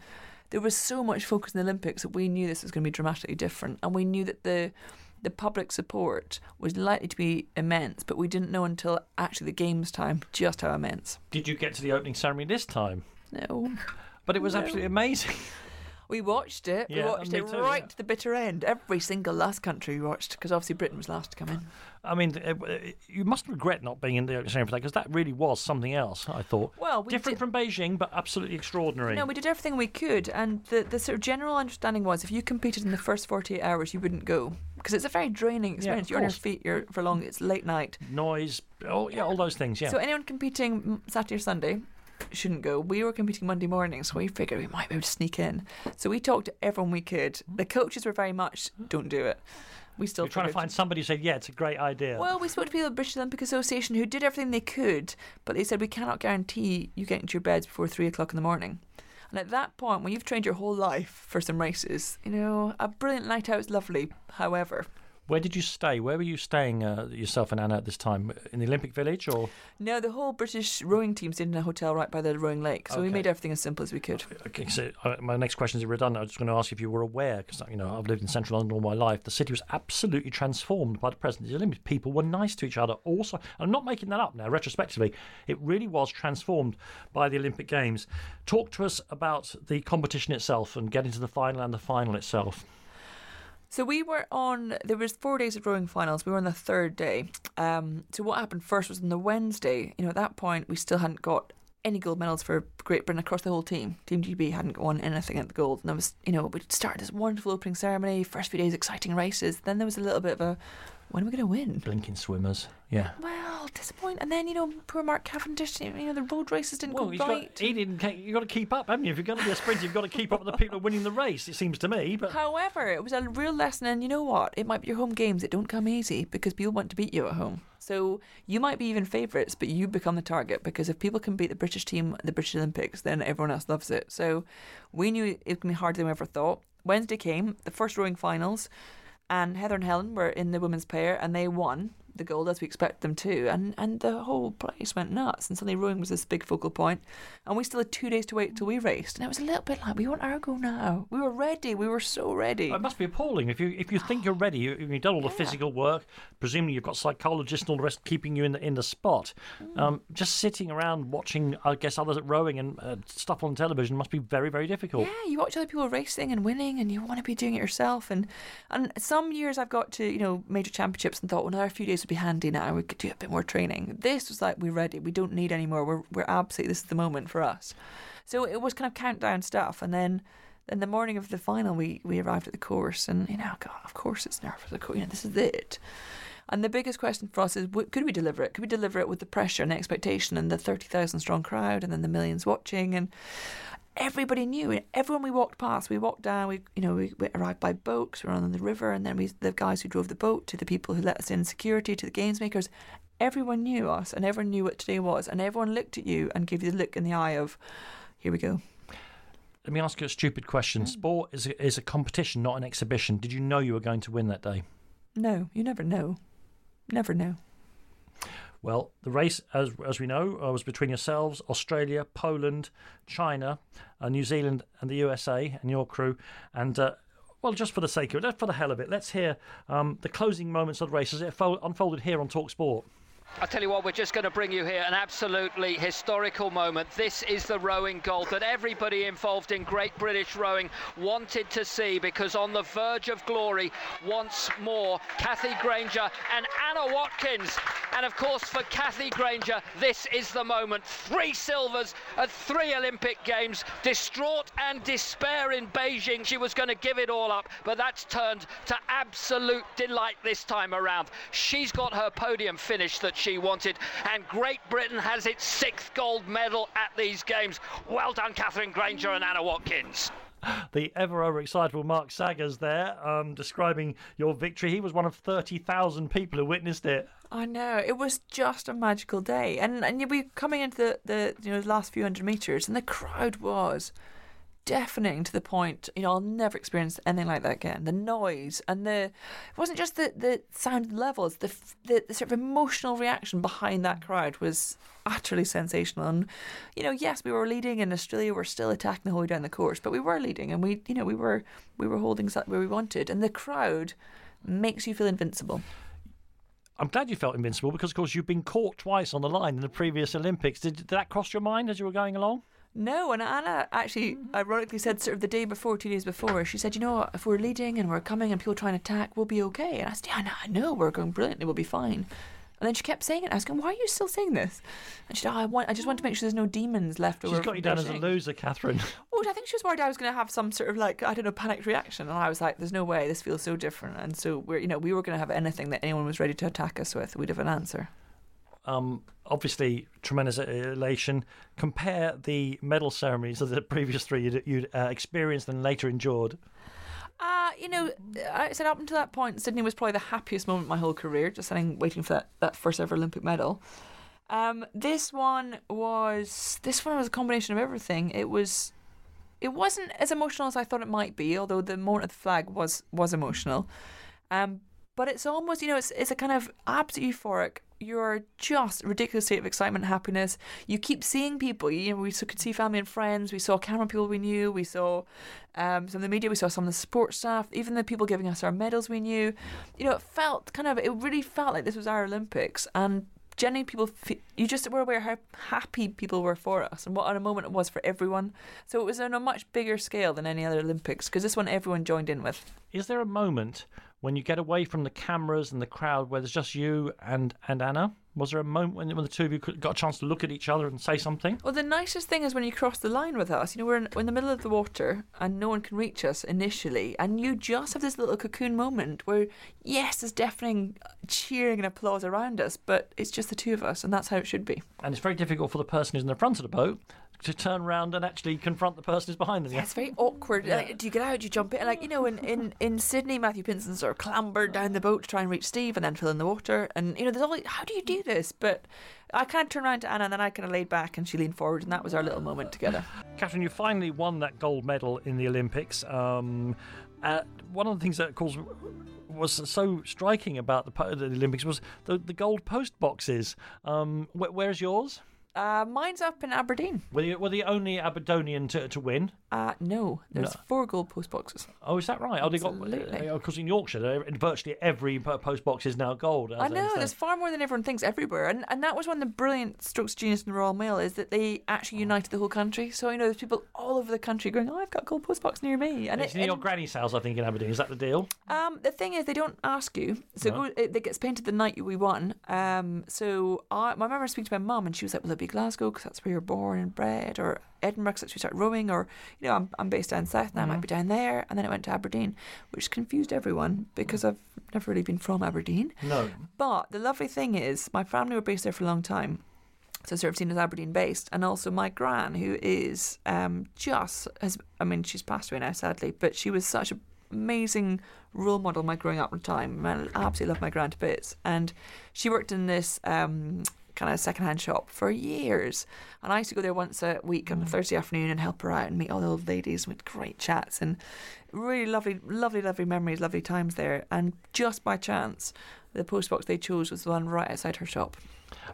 there was so much focus in the Olympics that we knew this was going to be dramatically different, and we knew that the the public support was likely to be immense, but we didn't know until actually the games time just how immense. Did you get to the opening ceremony this time? No, But it was No. absolutely amazing. *laughs* We watched it. Yeah, we watched it too, right yeah. to the bitter end. Every single last country we watched, because obviously Britain was last to come in. I mean, uh, uh, you must regret not being in the opening ceremony for that because that really was something else. I thought. Well, we different did- from Beijing, but absolutely extraordinary. No, we did everything we could, and the, the sort of general understanding was if you competed in the first 48 hours, you wouldn't go. Because it's a very draining experience. of you're on your feet you're for long, it's late night. Noise, oh yeah, all those things. Yeah. So anyone competing Saturday or Sunday shouldn't go. We were competing Monday morning, so we figured we might be able to sneak in. So we talked to everyone we could. The coaches were very much, don't do it. We still You're trying to find somebody who said, "Yeah, it's a great idea." Well, we spoke to people at the British Olympic Association who did everything they could, but they said we cannot guarantee you get into your beds before three o'clock in the morning. And at that point, when you've trained your whole life for some races, you know, a brilliant night out is lovely. However, Where did you stay? Where were you staying uh, yourself and Anna at this time? In the Olympic Village, or no, the whole British rowing team stayed in a hotel right by the rowing lake, so we made everything as simple as we could. Okay, so uh, my next question is redundant. I was just going to ask if you were aware, because you know I've lived in central London all my life. The city was absolutely transformed by the presence of the Olympics. People were nice to each other. Also, I'm not making that up now. Retrospectively, it really was transformed by the Olympic Games. Talk to us about the competition itself and getting to the final and the final itself. So we were on. There was four days of rowing finals. We were on the third day. Um, so what happened first was on the Wednesday. You know, at that point we still hadn't got any gold medals for Great Britain across the whole team. Team GB hadn't won anything at the gold, and there was, you know, we started this wonderful opening ceremony. First few days, exciting races. Then there was a little bit of a, when are we going to win? Blinking swimmers, yeah. Well, disappointing. And then you know, poor Mark Cavendish. You know, the road races didn't Well, go he's right. got, he didn't. You've got to keep up, haven't you? If you're going to be a sprinter, you've got to keep up with the people winning the race. It seems to me, but However, it was a real lesson, and you know what? It might be your home games that don't come easy because people want to beat you at home. So you might be even favourites, but you become the target because if people can beat the British team at the British Olympics, then everyone else loves it. So we knew it was going to be harder than we ever thought. Wednesday came, the first rowing finals, and Heather and Helen were in the women's pair, and they won the gold as we expect them to, and and the whole place went nuts. And suddenly rowing was this big focal point. and we still had two days to wait till we raced, and it was a little bit like we want our go now. We were ready. We were so ready. It must be appalling if you if you think you're ready. You, you've done all the physical work. Presumably, you've got psychologists and all the rest keeping you in the in the spot. Um, just sitting around watching, I guess, others at rowing and uh, stuff on television must be very very difficult. Yeah, you watch other people racing and winning, and you want to be doing it yourself. And and some years I've got to you know major championships and thought, well, another few days be handy now. We could do a bit more training. This was like we're ready. We don't need any more. We're we're absolutely this is the moment for us. So it was kind of countdown stuff, and then. Then the morning of the final, we, we arrived at the course, and you know, God, of course it's nervous. Of you know, this is it. And the biggest question for us is, could we deliver it? Could we deliver it with the pressure and expectation, and the thirty thousand strong crowd, and then the millions watching, and everybody knew. Everyone we walked past, we walked down. We, you know, we, we arrived by boat 'cause we were on the river, and then we, the guys who drove the boat, to the people who let us in security, to the games makers. Everyone knew us, and everyone knew what today was, and everyone looked at you and gave you the look in the eye of, "Here we go." Let me ask you a stupid question. Mm. Sport is a, is a competition, not an exhibition. Did you know you were going to win that day? No, you never know. Never know. Well, the race, as as we know, uh, was between yourselves, Australia, Poland, China, uh, New Zealand, and the USA, and your crew. And uh, well, just for the sake of it, for the hell of it, let's hear um, the closing moments of the race as it fol- unfolded here on Talk Sport. I tell you what, we're just going to bring you here an absolutely historical moment. This is the rowing gold that everybody involved in Great British Rowing wanted to see because on the verge of glory, once more, Kathy Grainger and Anna Watkins. And of course, for Kathy Grainger, this is the moment. Three silvers at three Olympic Games. Distraught and despair in Beijing, she was going to give it all up, but that's turned to absolute delight this time around. She's got her podium finish that she wanted, and Great Britain has its sixth gold medal at these games. Well done, Katherine Grainger and Anna Watkins. The ever overexcitable Mark Saggers there um, describing your victory. He was one of 30,000 people who witnessed it. I know it was just a magical day, and and we were coming into the, the you know the last few hundred meters, and the crowd was deafening to the point you know I'll never experience anything like that again. The noise and the it wasn't just the the sound levels, the the, the sort of emotional reaction behind that crowd was utterly sensational. And you know, yes, we were leading in Australia. We're still attacking the whole way down the course, but we were leading, and we you know we were we were holding where we wanted, and the crowd makes you feel invincible. I'm glad you felt invincible because, of course, you've been caught twice on the line in the previous Olympics. Did, did that cross your mind as you were going along? No, and Anna actually mm-hmm. ironically said sort of the day before, two days before, she said, you know, what, if we're leading and we're coming and people try and attack, we'll be okay. And I said, yeah, no, I know, we're going brilliantly, we'll be fine. And then she kept saying it. I was going, why are you still saying this? And she said, oh, I want, I just want to make sure there's no demons left over. She's got you down as a loser, Katherine. *laughs* Oh, I think she was worried I was going to have some sort of like I don't know panicked reaction, and I was like, "There's no way. This feels so different." And so we're you know we were going to have anything that anyone was ready to attack us with, we'd have an answer. Um, obviously tremendous elation. Compare the medal ceremonies of the previous three you'd, you'd uh, experienced and later endured. Uh, you know, I said up until that point, Sydney was probably the happiest moment of my whole career, just sitting waiting for that, that first ever Olympic medal. Um, this one was this one was a combination of everything. It was it wasn't as emotional as I thought it might be, although the moment of the flag was was emotional. Um, but it's almost you know it's it's a kind of absolute euphoric. You're just ridiculous state of excitement and happiness. You keep seeing people. You know, we could see family and friends. We saw camera people we knew. We saw um, some of the media. We saw some of the support staff. Even the people giving us our medals we knew. You know, it felt kind of. It really felt like this was our Olympics, and genuinely people you just were aware how happy people were for us and what a moment it was for everyone so it was on a much bigger scale than any other olympics because this one everyone joined in with Is there a moment when you get away from the cameras and the crowd where there's just you and, and Anna? Was there a moment when, when the two of you got a chance to look at each other and say something? well the nicest thing is when you cross the line with us you know we're in, we're in the middle of the water and no one can reach us initially and you just have this little cocoon moment where yes there's deafening uh, cheering and applause around us but it's just the two of us and that's how it should be And it's very difficult for the person who's in the front of the boat to turn around and actually confront the person who's behind them. Yeah, it's very awkward. Like, do you get out? Do you jump in? Like you know, in, in, in Sydney, Matthew Pinsent sort of clambered down the boat to try and reach Steve, and then fill in the water. And you know, there's always how do you do this? But I kind of turned around to Anna, and then I kind of laid back, and she leaned forward, and that was our little moment together. *laughs* Katherine, you finally won that gold medal in the Olympics. Um, uh, one of the things that, of course, was so striking about the, the Olympics was the, the gold post boxes. Um, wh- where's yours? Uh, mine's up in Aberdeen. Were you, were the only Aberdonian to, to win? Uh, no, there's No. four gold post boxes. Oh, is that right? Oh, they got Absolutely. because in Yorkshire, uh, virtually every po- post box is now gold. as I know understand. there's far more than everyone thinks everywhere, and and that was one of the brilliant strokes of genius in the Royal Mail is that they actually united the whole country. So you know, there's people all over the country going, "Oh, I've got gold post box near me," and it's it, near your granny's house, I think, in Aberdeen. Is that the deal? Um, the thing is, they don't ask you. So No. it, go, it, it gets painted the night we won. Um, so I, my mum was speaking to my mum, and she was like, "Will it be Glasgow? Because that's where you're born and bred, or Edinburgh? Because that's where you start rowing, or you know, I'm, I'm based down south now. I might be down there." And then it went to Aberdeen, which confused everyone because I've never really been from Aberdeen. No. But the lovely thing is, my family were based there for a long time. So sort of seen as Aberdeen based, and also my gran, who is um, just has. I mean, she's passed away now, sadly, but she was such an amazing role model my growing up time. And I absolutely love my gran to bits, and she worked in this um, kind of secondhand shop for years. And I used to go there once a week on a mm. Thursday afternoon and help her out and meet all the old ladies with great chats and really lovely, lovely, lovely memories, lovely times there. And just by chance, the postbox they chose was the one right outside her shop.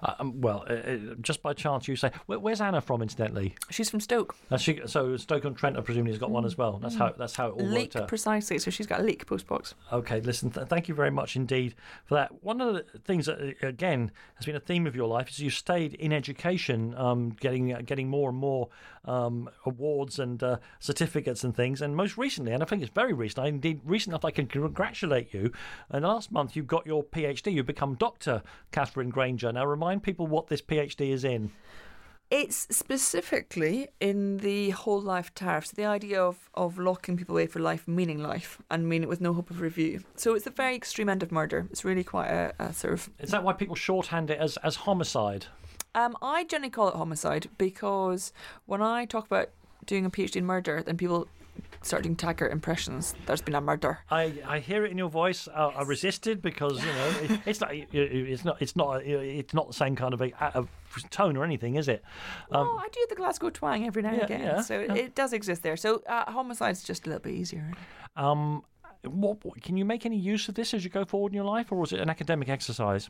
Uh, um, well, uh, uh, just by chance, you say. Where, where's Anna from, incidentally? She's from Stoke. Uh, she, so Stoke on Trent, I presume, has got one as well. That's how that's how it all Leek worked out. precisely. So she's got a Leek postbox. Okay, listen, th- thank you very much indeed for that. One of the things that, uh, again, has been a theme of your life is you've stayed in education, um, getting uh, getting more and more um, awards and uh, certificates and things. And most recently, and I think it's very recent, I indeed recent enough I can congratulate you. And last month you got your PhD. You've become Dr. Katherine Grainger. Now, remind people what this PhD is in. It's specifically in the whole life tariffs, the idea of, of locking people away for life, meaning life, and meaning it with no hope of review. So it's the very extreme end of murder. It's really quite a, a sort of. Is that why people shorthand it as, as homicide? Um, I generally call it homicide because when I talk about doing a PhD in murder, then people start doing Taggart impressions. There's been a murder. I, I hear it in your voice. I, I resisted because you know it, it's not it's not it's not it's not the same kind of a, a tone or anything, is it? Um, oh, I do the Glasgow twang every now and Yeah, again, yeah, so yeah. it does exist there. So uh, homicide's just a little bit easier. Um, what, what- can you make any use of this as you go forward in your life, or was it an academic exercise?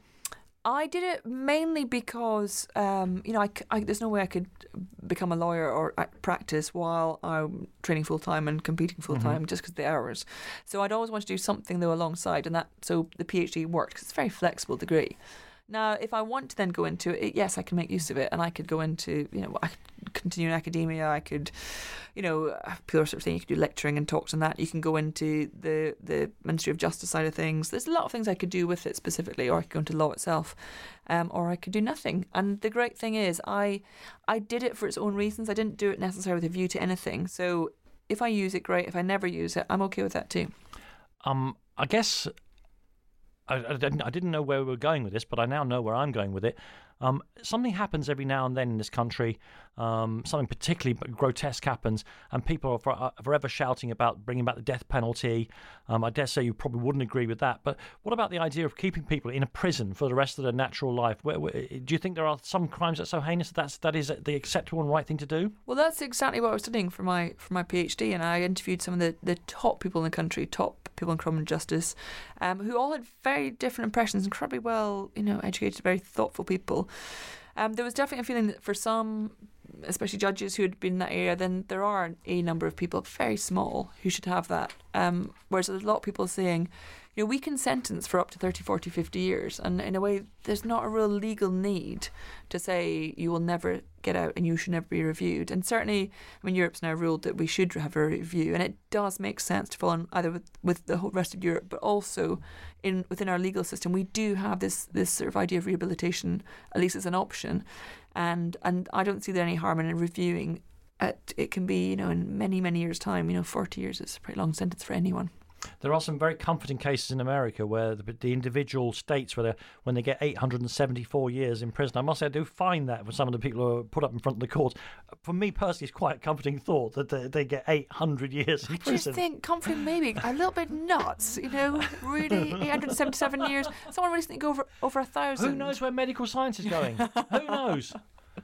I did it mainly because, um, you know, I, I- there's no way I could become a lawyer or uh, practice while I'm training full time and competing full time just because the hours. So I'd always want to do something though alongside, and that so the PhD worked because it's a very flexible degree. Now, if I want to then go into it, yes, I can make use of it, and I could go into, you know, I could continue in academia. I could, you know, people sort of saying you could do lecturing and talks and that. You can go into the the Ministry of Justice side of things. There's a lot of things I could do with it specifically, or I could go into law itself, um, or I could do nothing. And the great thing is, I I did it for its own reasons. I didn't do it necessarily with a view to anything. So if I use it, great. If I never use it, I'm okay with that too. Um, I guess I, I, didn't, I didn't know where we were going with this, but I now know where I'm going with it. Um, something happens every now and then in this country. Um, something particularly grotesque happens, and people are, for, are, forever shouting about bringing back the death penalty. Um, I dare say you probably wouldn't agree with that. But what about the idea of keeping people in a prison for the rest of their natural life? Where, where, do you think there are some crimes that are so heinous that that's, that is the acceptable and right thing to do? Well, that's exactly what I was studying for my for my PhD, and I interviewed some of the, the top people in the country, top people in criminal justice, um, who all had very different impressions, incredibly well, you know, educated, very thoughtful people. Um, there was definitely a feeling that for some, especially judges who had been in that area, then there are a number of people, very small, who should have that. Um, whereas there's a lot of people saying, you know, we can sentence for up to 30, 40, 50 years. And in a way, there's not a real legal need to say you will never get out and you should never be reviewed. And certainly, I mean, Europe's now ruled that we should have a review. And it does make sense to fall on either with, with the whole rest of Europe, but also in within our legal system. We do have this, this sort of idea of rehabilitation, at least as an option. And, and I don't see there any harm in reviewing it. It can be, you know, in many, many years' time, you know, 40 years is a pretty long sentence for anyone. There are some very comforting cases in America where the, the individual states, where they, when they get 874 years in prison, I must say I do find that for some of the people who are put up in front of the courts. For me personally, it's quite a comforting thought that they, they get 800 years in I prison. I just think comforting maybe a little bit nuts, you know, really *laughs* 877 years. Someone recently go over over a thousand. Who knows where medical science is going? *laughs* Who knows?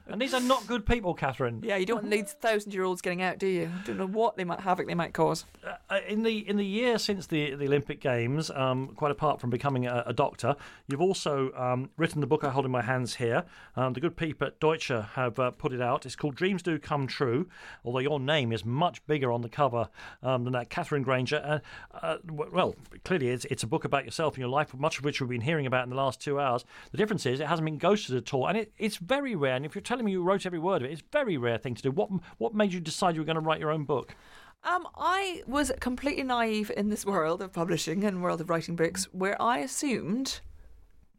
And these are not good people, Katherine. Yeah, you don't want these thousand-year-olds getting out, do you? Don't know what they might havoc they might cause. Uh, uh, in the in the year since the the Olympic Games, um, quite apart from becoming a, a doctor, you've also um, written the book I hold in my hands here. Um, the good people at Deutsch have uh, put it out. It's called Dreams Do Come True. Although your name is much bigger on the cover um, than that, Katherine Grainger. Uh, uh well, clearly it's it's a book about yourself and your life, much of which we've been hearing about in the last two hours. The difference is it hasn't been ghosted at all, and it, it's very rare. And if you're telling me you wrote every word of it. It's a very rare thing to do. What what made you decide you were going to write your own book? Um, I was completely naive in this world of publishing and world of writing books, where I assumed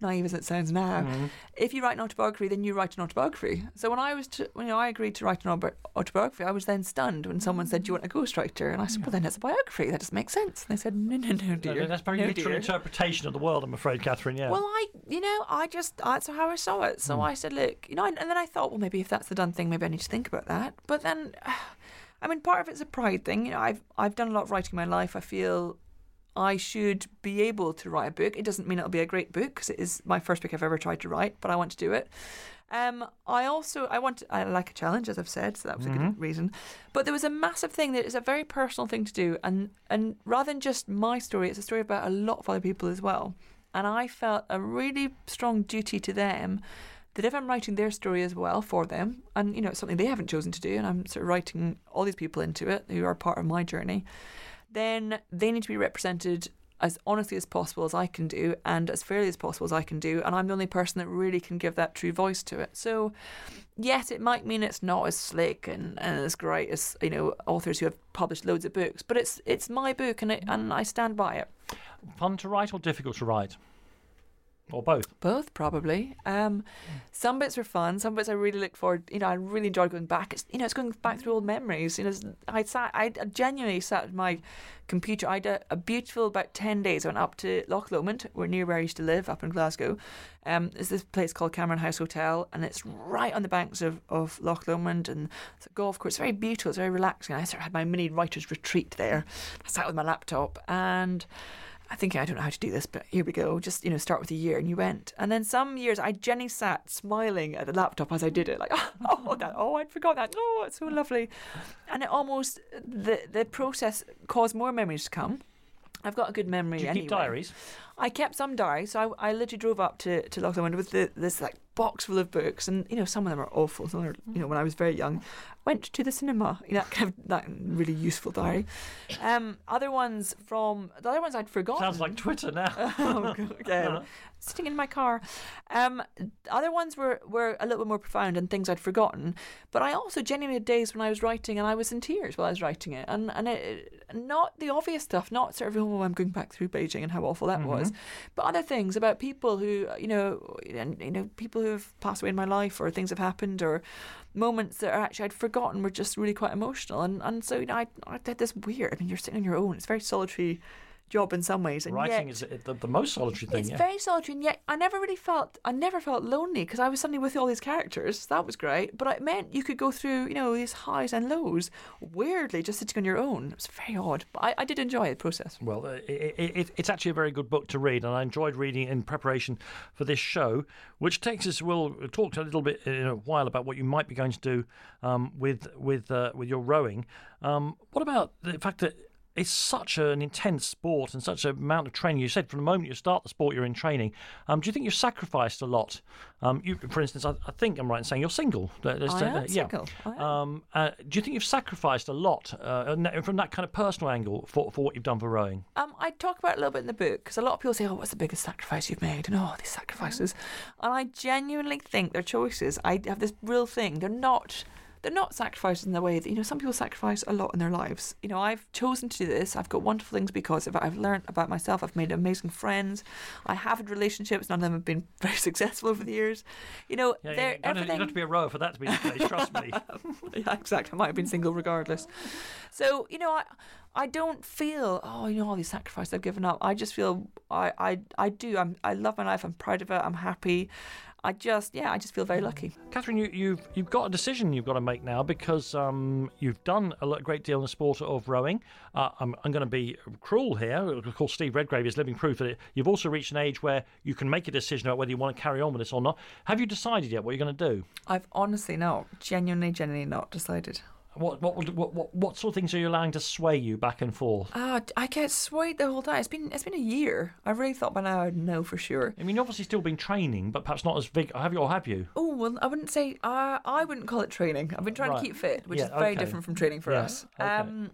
naive as it sounds now, mm. if you write an autobiography, then you write an autobiography. So when I was, to, you know, I agreed to write an autobiography, I was then stunned when someone said, "Do you want a ghostwriter?" And I said, "Well, then it's a biography. That doesn't make sense." And they said, "No, no, no, dear. No, that's very no, literal dear. interpretation of the world, I'm afraid, Katherine. Yeah. Well, I, you know, I just that's how I saw it. So mm. I said, "Look, you know," and then I thought, well, maybe if that's the done thing, maybe I need to think about that. But then. *sighs* I mean, part of it's a pride thing. You know, I've I've done a lot of writing in my life. I feel I should be able to write a book. It doesn't mean it'll be a great book because it is my first book I've ever tried to write, but I want to do it. Um, I also I want I like a challenge, as I've said, so that was mm-hmm. a good mm-hmm. reason. But there was a massive thing that is a very personal thing to do, and and rather than just my story, it's a story about a lot of other people as well. And I felt a really strong duty to them that if I'm writing their story as well for them, and you know it's something they haven't chosen to do, and I'm sort of writing all these people into it who are part of my journey then they need to be represented as honestly as possible as I can do and as fairly as possible as I can do. And I'm the only person that really can give that true voice to it. So, yes, it might mean it's not as slick and, and as great as, you know, authors who have published loads of books, but it's it's my book and, it, and I stand by it. Fun to write or difficult to write? Or both? Both, probably. Um, some bits were fun. Some bits I really looked forward. You know, I really enjoyed going back. It's you know, it's going back through old memories. You know, I sat, I genuinely sat at my computer. I had a, a, beautiful about ten days. I went up to Loch Lomond, where near where I used to live, up in Glasgow. Um, there's this place called Cameron House Hotel, and it's right on the banks of, of Loch Lomond, and it's a golf course. It's very beautiful. It's very relaxing. I sort of had my mini writer's retreat there. I sat with my laptop and. I think I don't know how to do this, but here we go. Just, you know, start with a year and you went. And then some years I Jenny sat smiling at the laptop as I did it, like, oh, *laughs* oh, that, oh, I'd forgot that. Oh, it's so lovely. And it almost, the, the process caused more memories to come. I've got a good memory Do you anyway. keep diaries? I kept some diary, So I, I literally drove up to, to Loch Lomond with the, this like box full of books, and you know some of them are awful. Some are, you know, when I was very young, went to the cinema. You know, kind of that really useful diary. Um, other ones from the other ones I'd forgotten. Sounds like Twitter now. *laughs* oh, God, yeah. *laughs* Sitting in my car. Um, other ones were, were a little bit more profound and things I'd forgotten. But I also genuinely had days when I was writing and I was in tears while I was writing it. And and it, not the obvious stuff, not sort of, oh, I'm going back through Beijing and how awful that was, but other things about people who, uh, you know, and, you know, people who have passed away in my life or things have happened or moments that are actually I'd forgotten were just really quite emotional. And, and so, you know, I, I did this weird, I mean, you're sitting on your own. It's very solitary job in some ways. And Writing yet, is the, the most solitary thing. it's yeah. very solitary, and yet I never really felt I never felt lonely because I was suddenly with all these characters. That was great, but it meant you could go through you know these highs and lows weirdly just sitting on your own. It was very odd, but I, I did enjoy the process. Well, uh, it, it, it's actually a very good book to read, and I enjoyed reading it in preparation for this show, which takes us. We'll talk a little bit in a while about what you might be going to do um, with with uh, with your rowing. Um, what about the fact that it's such an intense sport and such an amount of training. You said from the moment you start the sport, you're in training. Um, do you think you've sacrificed a lot? Um, you, for instance, I, I think I'm right in saying you're single. I am yeah. single. I am. Um, uh, do you think you've sacrificed a lot uh, from that kind of personal angle for, for what you've done for rowing? Um, I talk about it a little bit in the book because a lot of people say, "Oh, what's the biggest sacrifice you've made?" And oh, these sacrifices, and I genuinely think they're choices. I have this real thing. They're not. They're not sacrifices in the way that you know some people sacrifice a lot in their lives. You know, I've chosen to do this. I've got wonderful things because of it. I've learned about myself. I've made amazing friends. I have had relationships. None of them have been *laughs* very successful over the years. You know, Yeah, they're you, don't have, you don't have to be a rower for that to be the case. *laughs* Trust me. *laughs* yeah, exactly. I might have been single regardless. So you know, I I don't feel oh you know all these sacrifices I've given up. I just feel I I I do. I'm I love my life. I'm proud of it. I'm happy. I just yeah, I just feel very lucky. Katherine, you, you've you've got a decision you've got to make now because um, you've done a great deal in the sport of rowing. Uh, I'm, I'm going to be cruel here. Of course, Steve Redgrave is living proof that it, you've also reached an age where you can make a decision about whether you want to carry on with this or not. Have you decided yet what you're going to do? I've honestly not, genuinely, genuinely not decided. What what, what what what sort of things are you allowing to sway you back and forth? Ah, I get swayed the whole time. It's been it's been a year. I really thought by now I'd know for sure. I mean, you've obviously still been training, but perhaps not as big. Have you or have you? Oh well, I wouldn't say uh, I wouldn't call it training. I've been trying Right. to keep fit, which Yeah, is very okay. different from training for Yeah, us. okay. Um,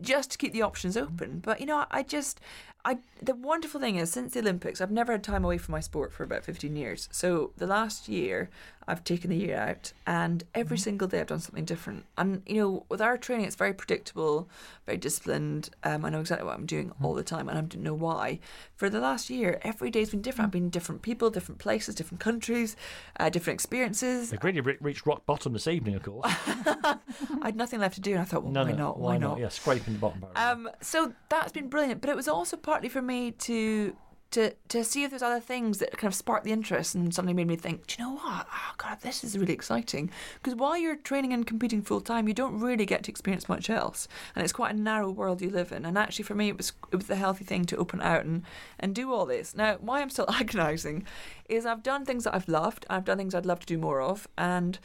just to keep the options open. But you know, I, I just, I the wonderful thing is since the Olympics, I've never had time away from my sport for about fifteen years. So the last year, I've taken the year out, and every Mm-hmm. single day I've done something different. And you know, with our training, it's very predictable, very disciplined. Um, I know exactly what I'm doing Mm-hmm. all the time, and I don't know why. For the last year, every day's been different. I've been different people, different places, different countries, uh, different experiences. They've really re- reached rock bottom this evening, of course. *laughs* I had nothing left to do, and I thought, well, no, why no, not? Why, not? Yeah, scraping the bottom. barrel. Um, so that's been brilliant, but it was also partly for me to to to see if there's other things that kind of sparked the interest and suddenly made me think, do you know what? Oh God, this is really exciting. Because while you're training and competing full time, you don't really get to experience much else, and it's quite a narrow world you live in. And actually, for me, it was it was the healthy thing to open out and and do all this. Now, why I'm still *laughs* agonising is I've done things that I've loved. I've done things I'd love to do more of, and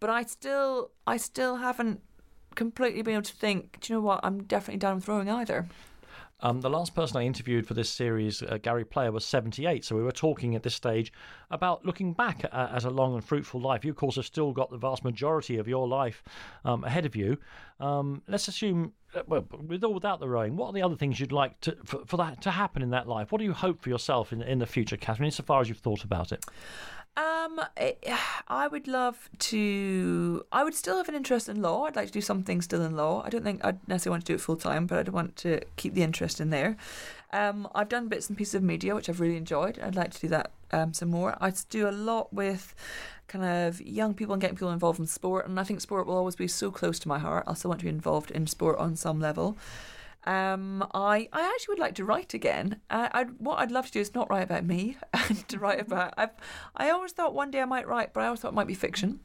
but I still I still haven't completely been able to think, do you know what, I'm definitely done with rowing either. Um, the last person I interviewed for this series, uh, Gary Player, was 78. So we were talking at this stage about looking back at, at a long and fruitful life. You, of course, have still got the vast majority of your life um, ahead of you. Um, let's assume, uh, well, with or without the rowing, what are the other things you'd like to, for, for that to happen in that life? What do you hope for yourself in, in the future, Katherine, insofar as you've thought about it? Um, I- *sighs* I would love to. I would still have an interest in law. I'd like to do something still in law. I don't think I'd necessarily want to do it full time, but I'd want to keep the interest in there. Um, I've done bits and pieces of media, which I've really enjoyed. I'd like to do that um, some more. I do a lot with kind of young people and getting people involved in sport, and I think sport will always be so close to my heart. I still want to be involved in sport on some level. Um, I I actually would like to write again. I, I'd, what I'd love to do is not write about me, *laughs* and to write about. I've I always thought one day I might write, but I always thought it might be fiction.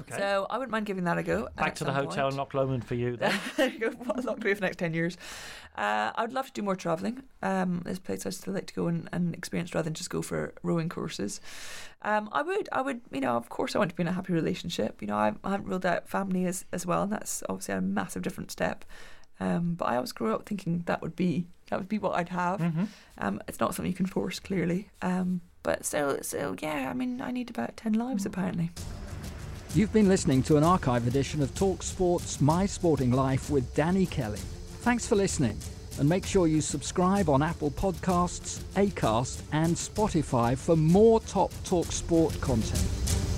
Okay. So I wouldn't mind giving that a go. Back to the hotel point. in Loch Lomond for you then. *laughs* What, away for the next 10 years. Uh, I'd love to do more travelling. Um, there's places I'd still like to go and, and experience rather than just go for rowing courses. Um, I would, I would, you know, of course I want to be in a happy relationship. You know, I, I haven't ruled out family as, as well, and that's obviously a massive different step. Um, but I always grew up thinking that would be that would be what I'd have. Mhm. Um, it's not something you can force, clearly. Um, But so so yeah, I mean, I need about ten lives apparently. You've been listening to an archive edition of Talk Sports My Sporting Life with Danny Kelly. Thanks for listening, and make sure you subscribe on Apple Podcasts, Acast, and Spotify for more top Talk Sport content.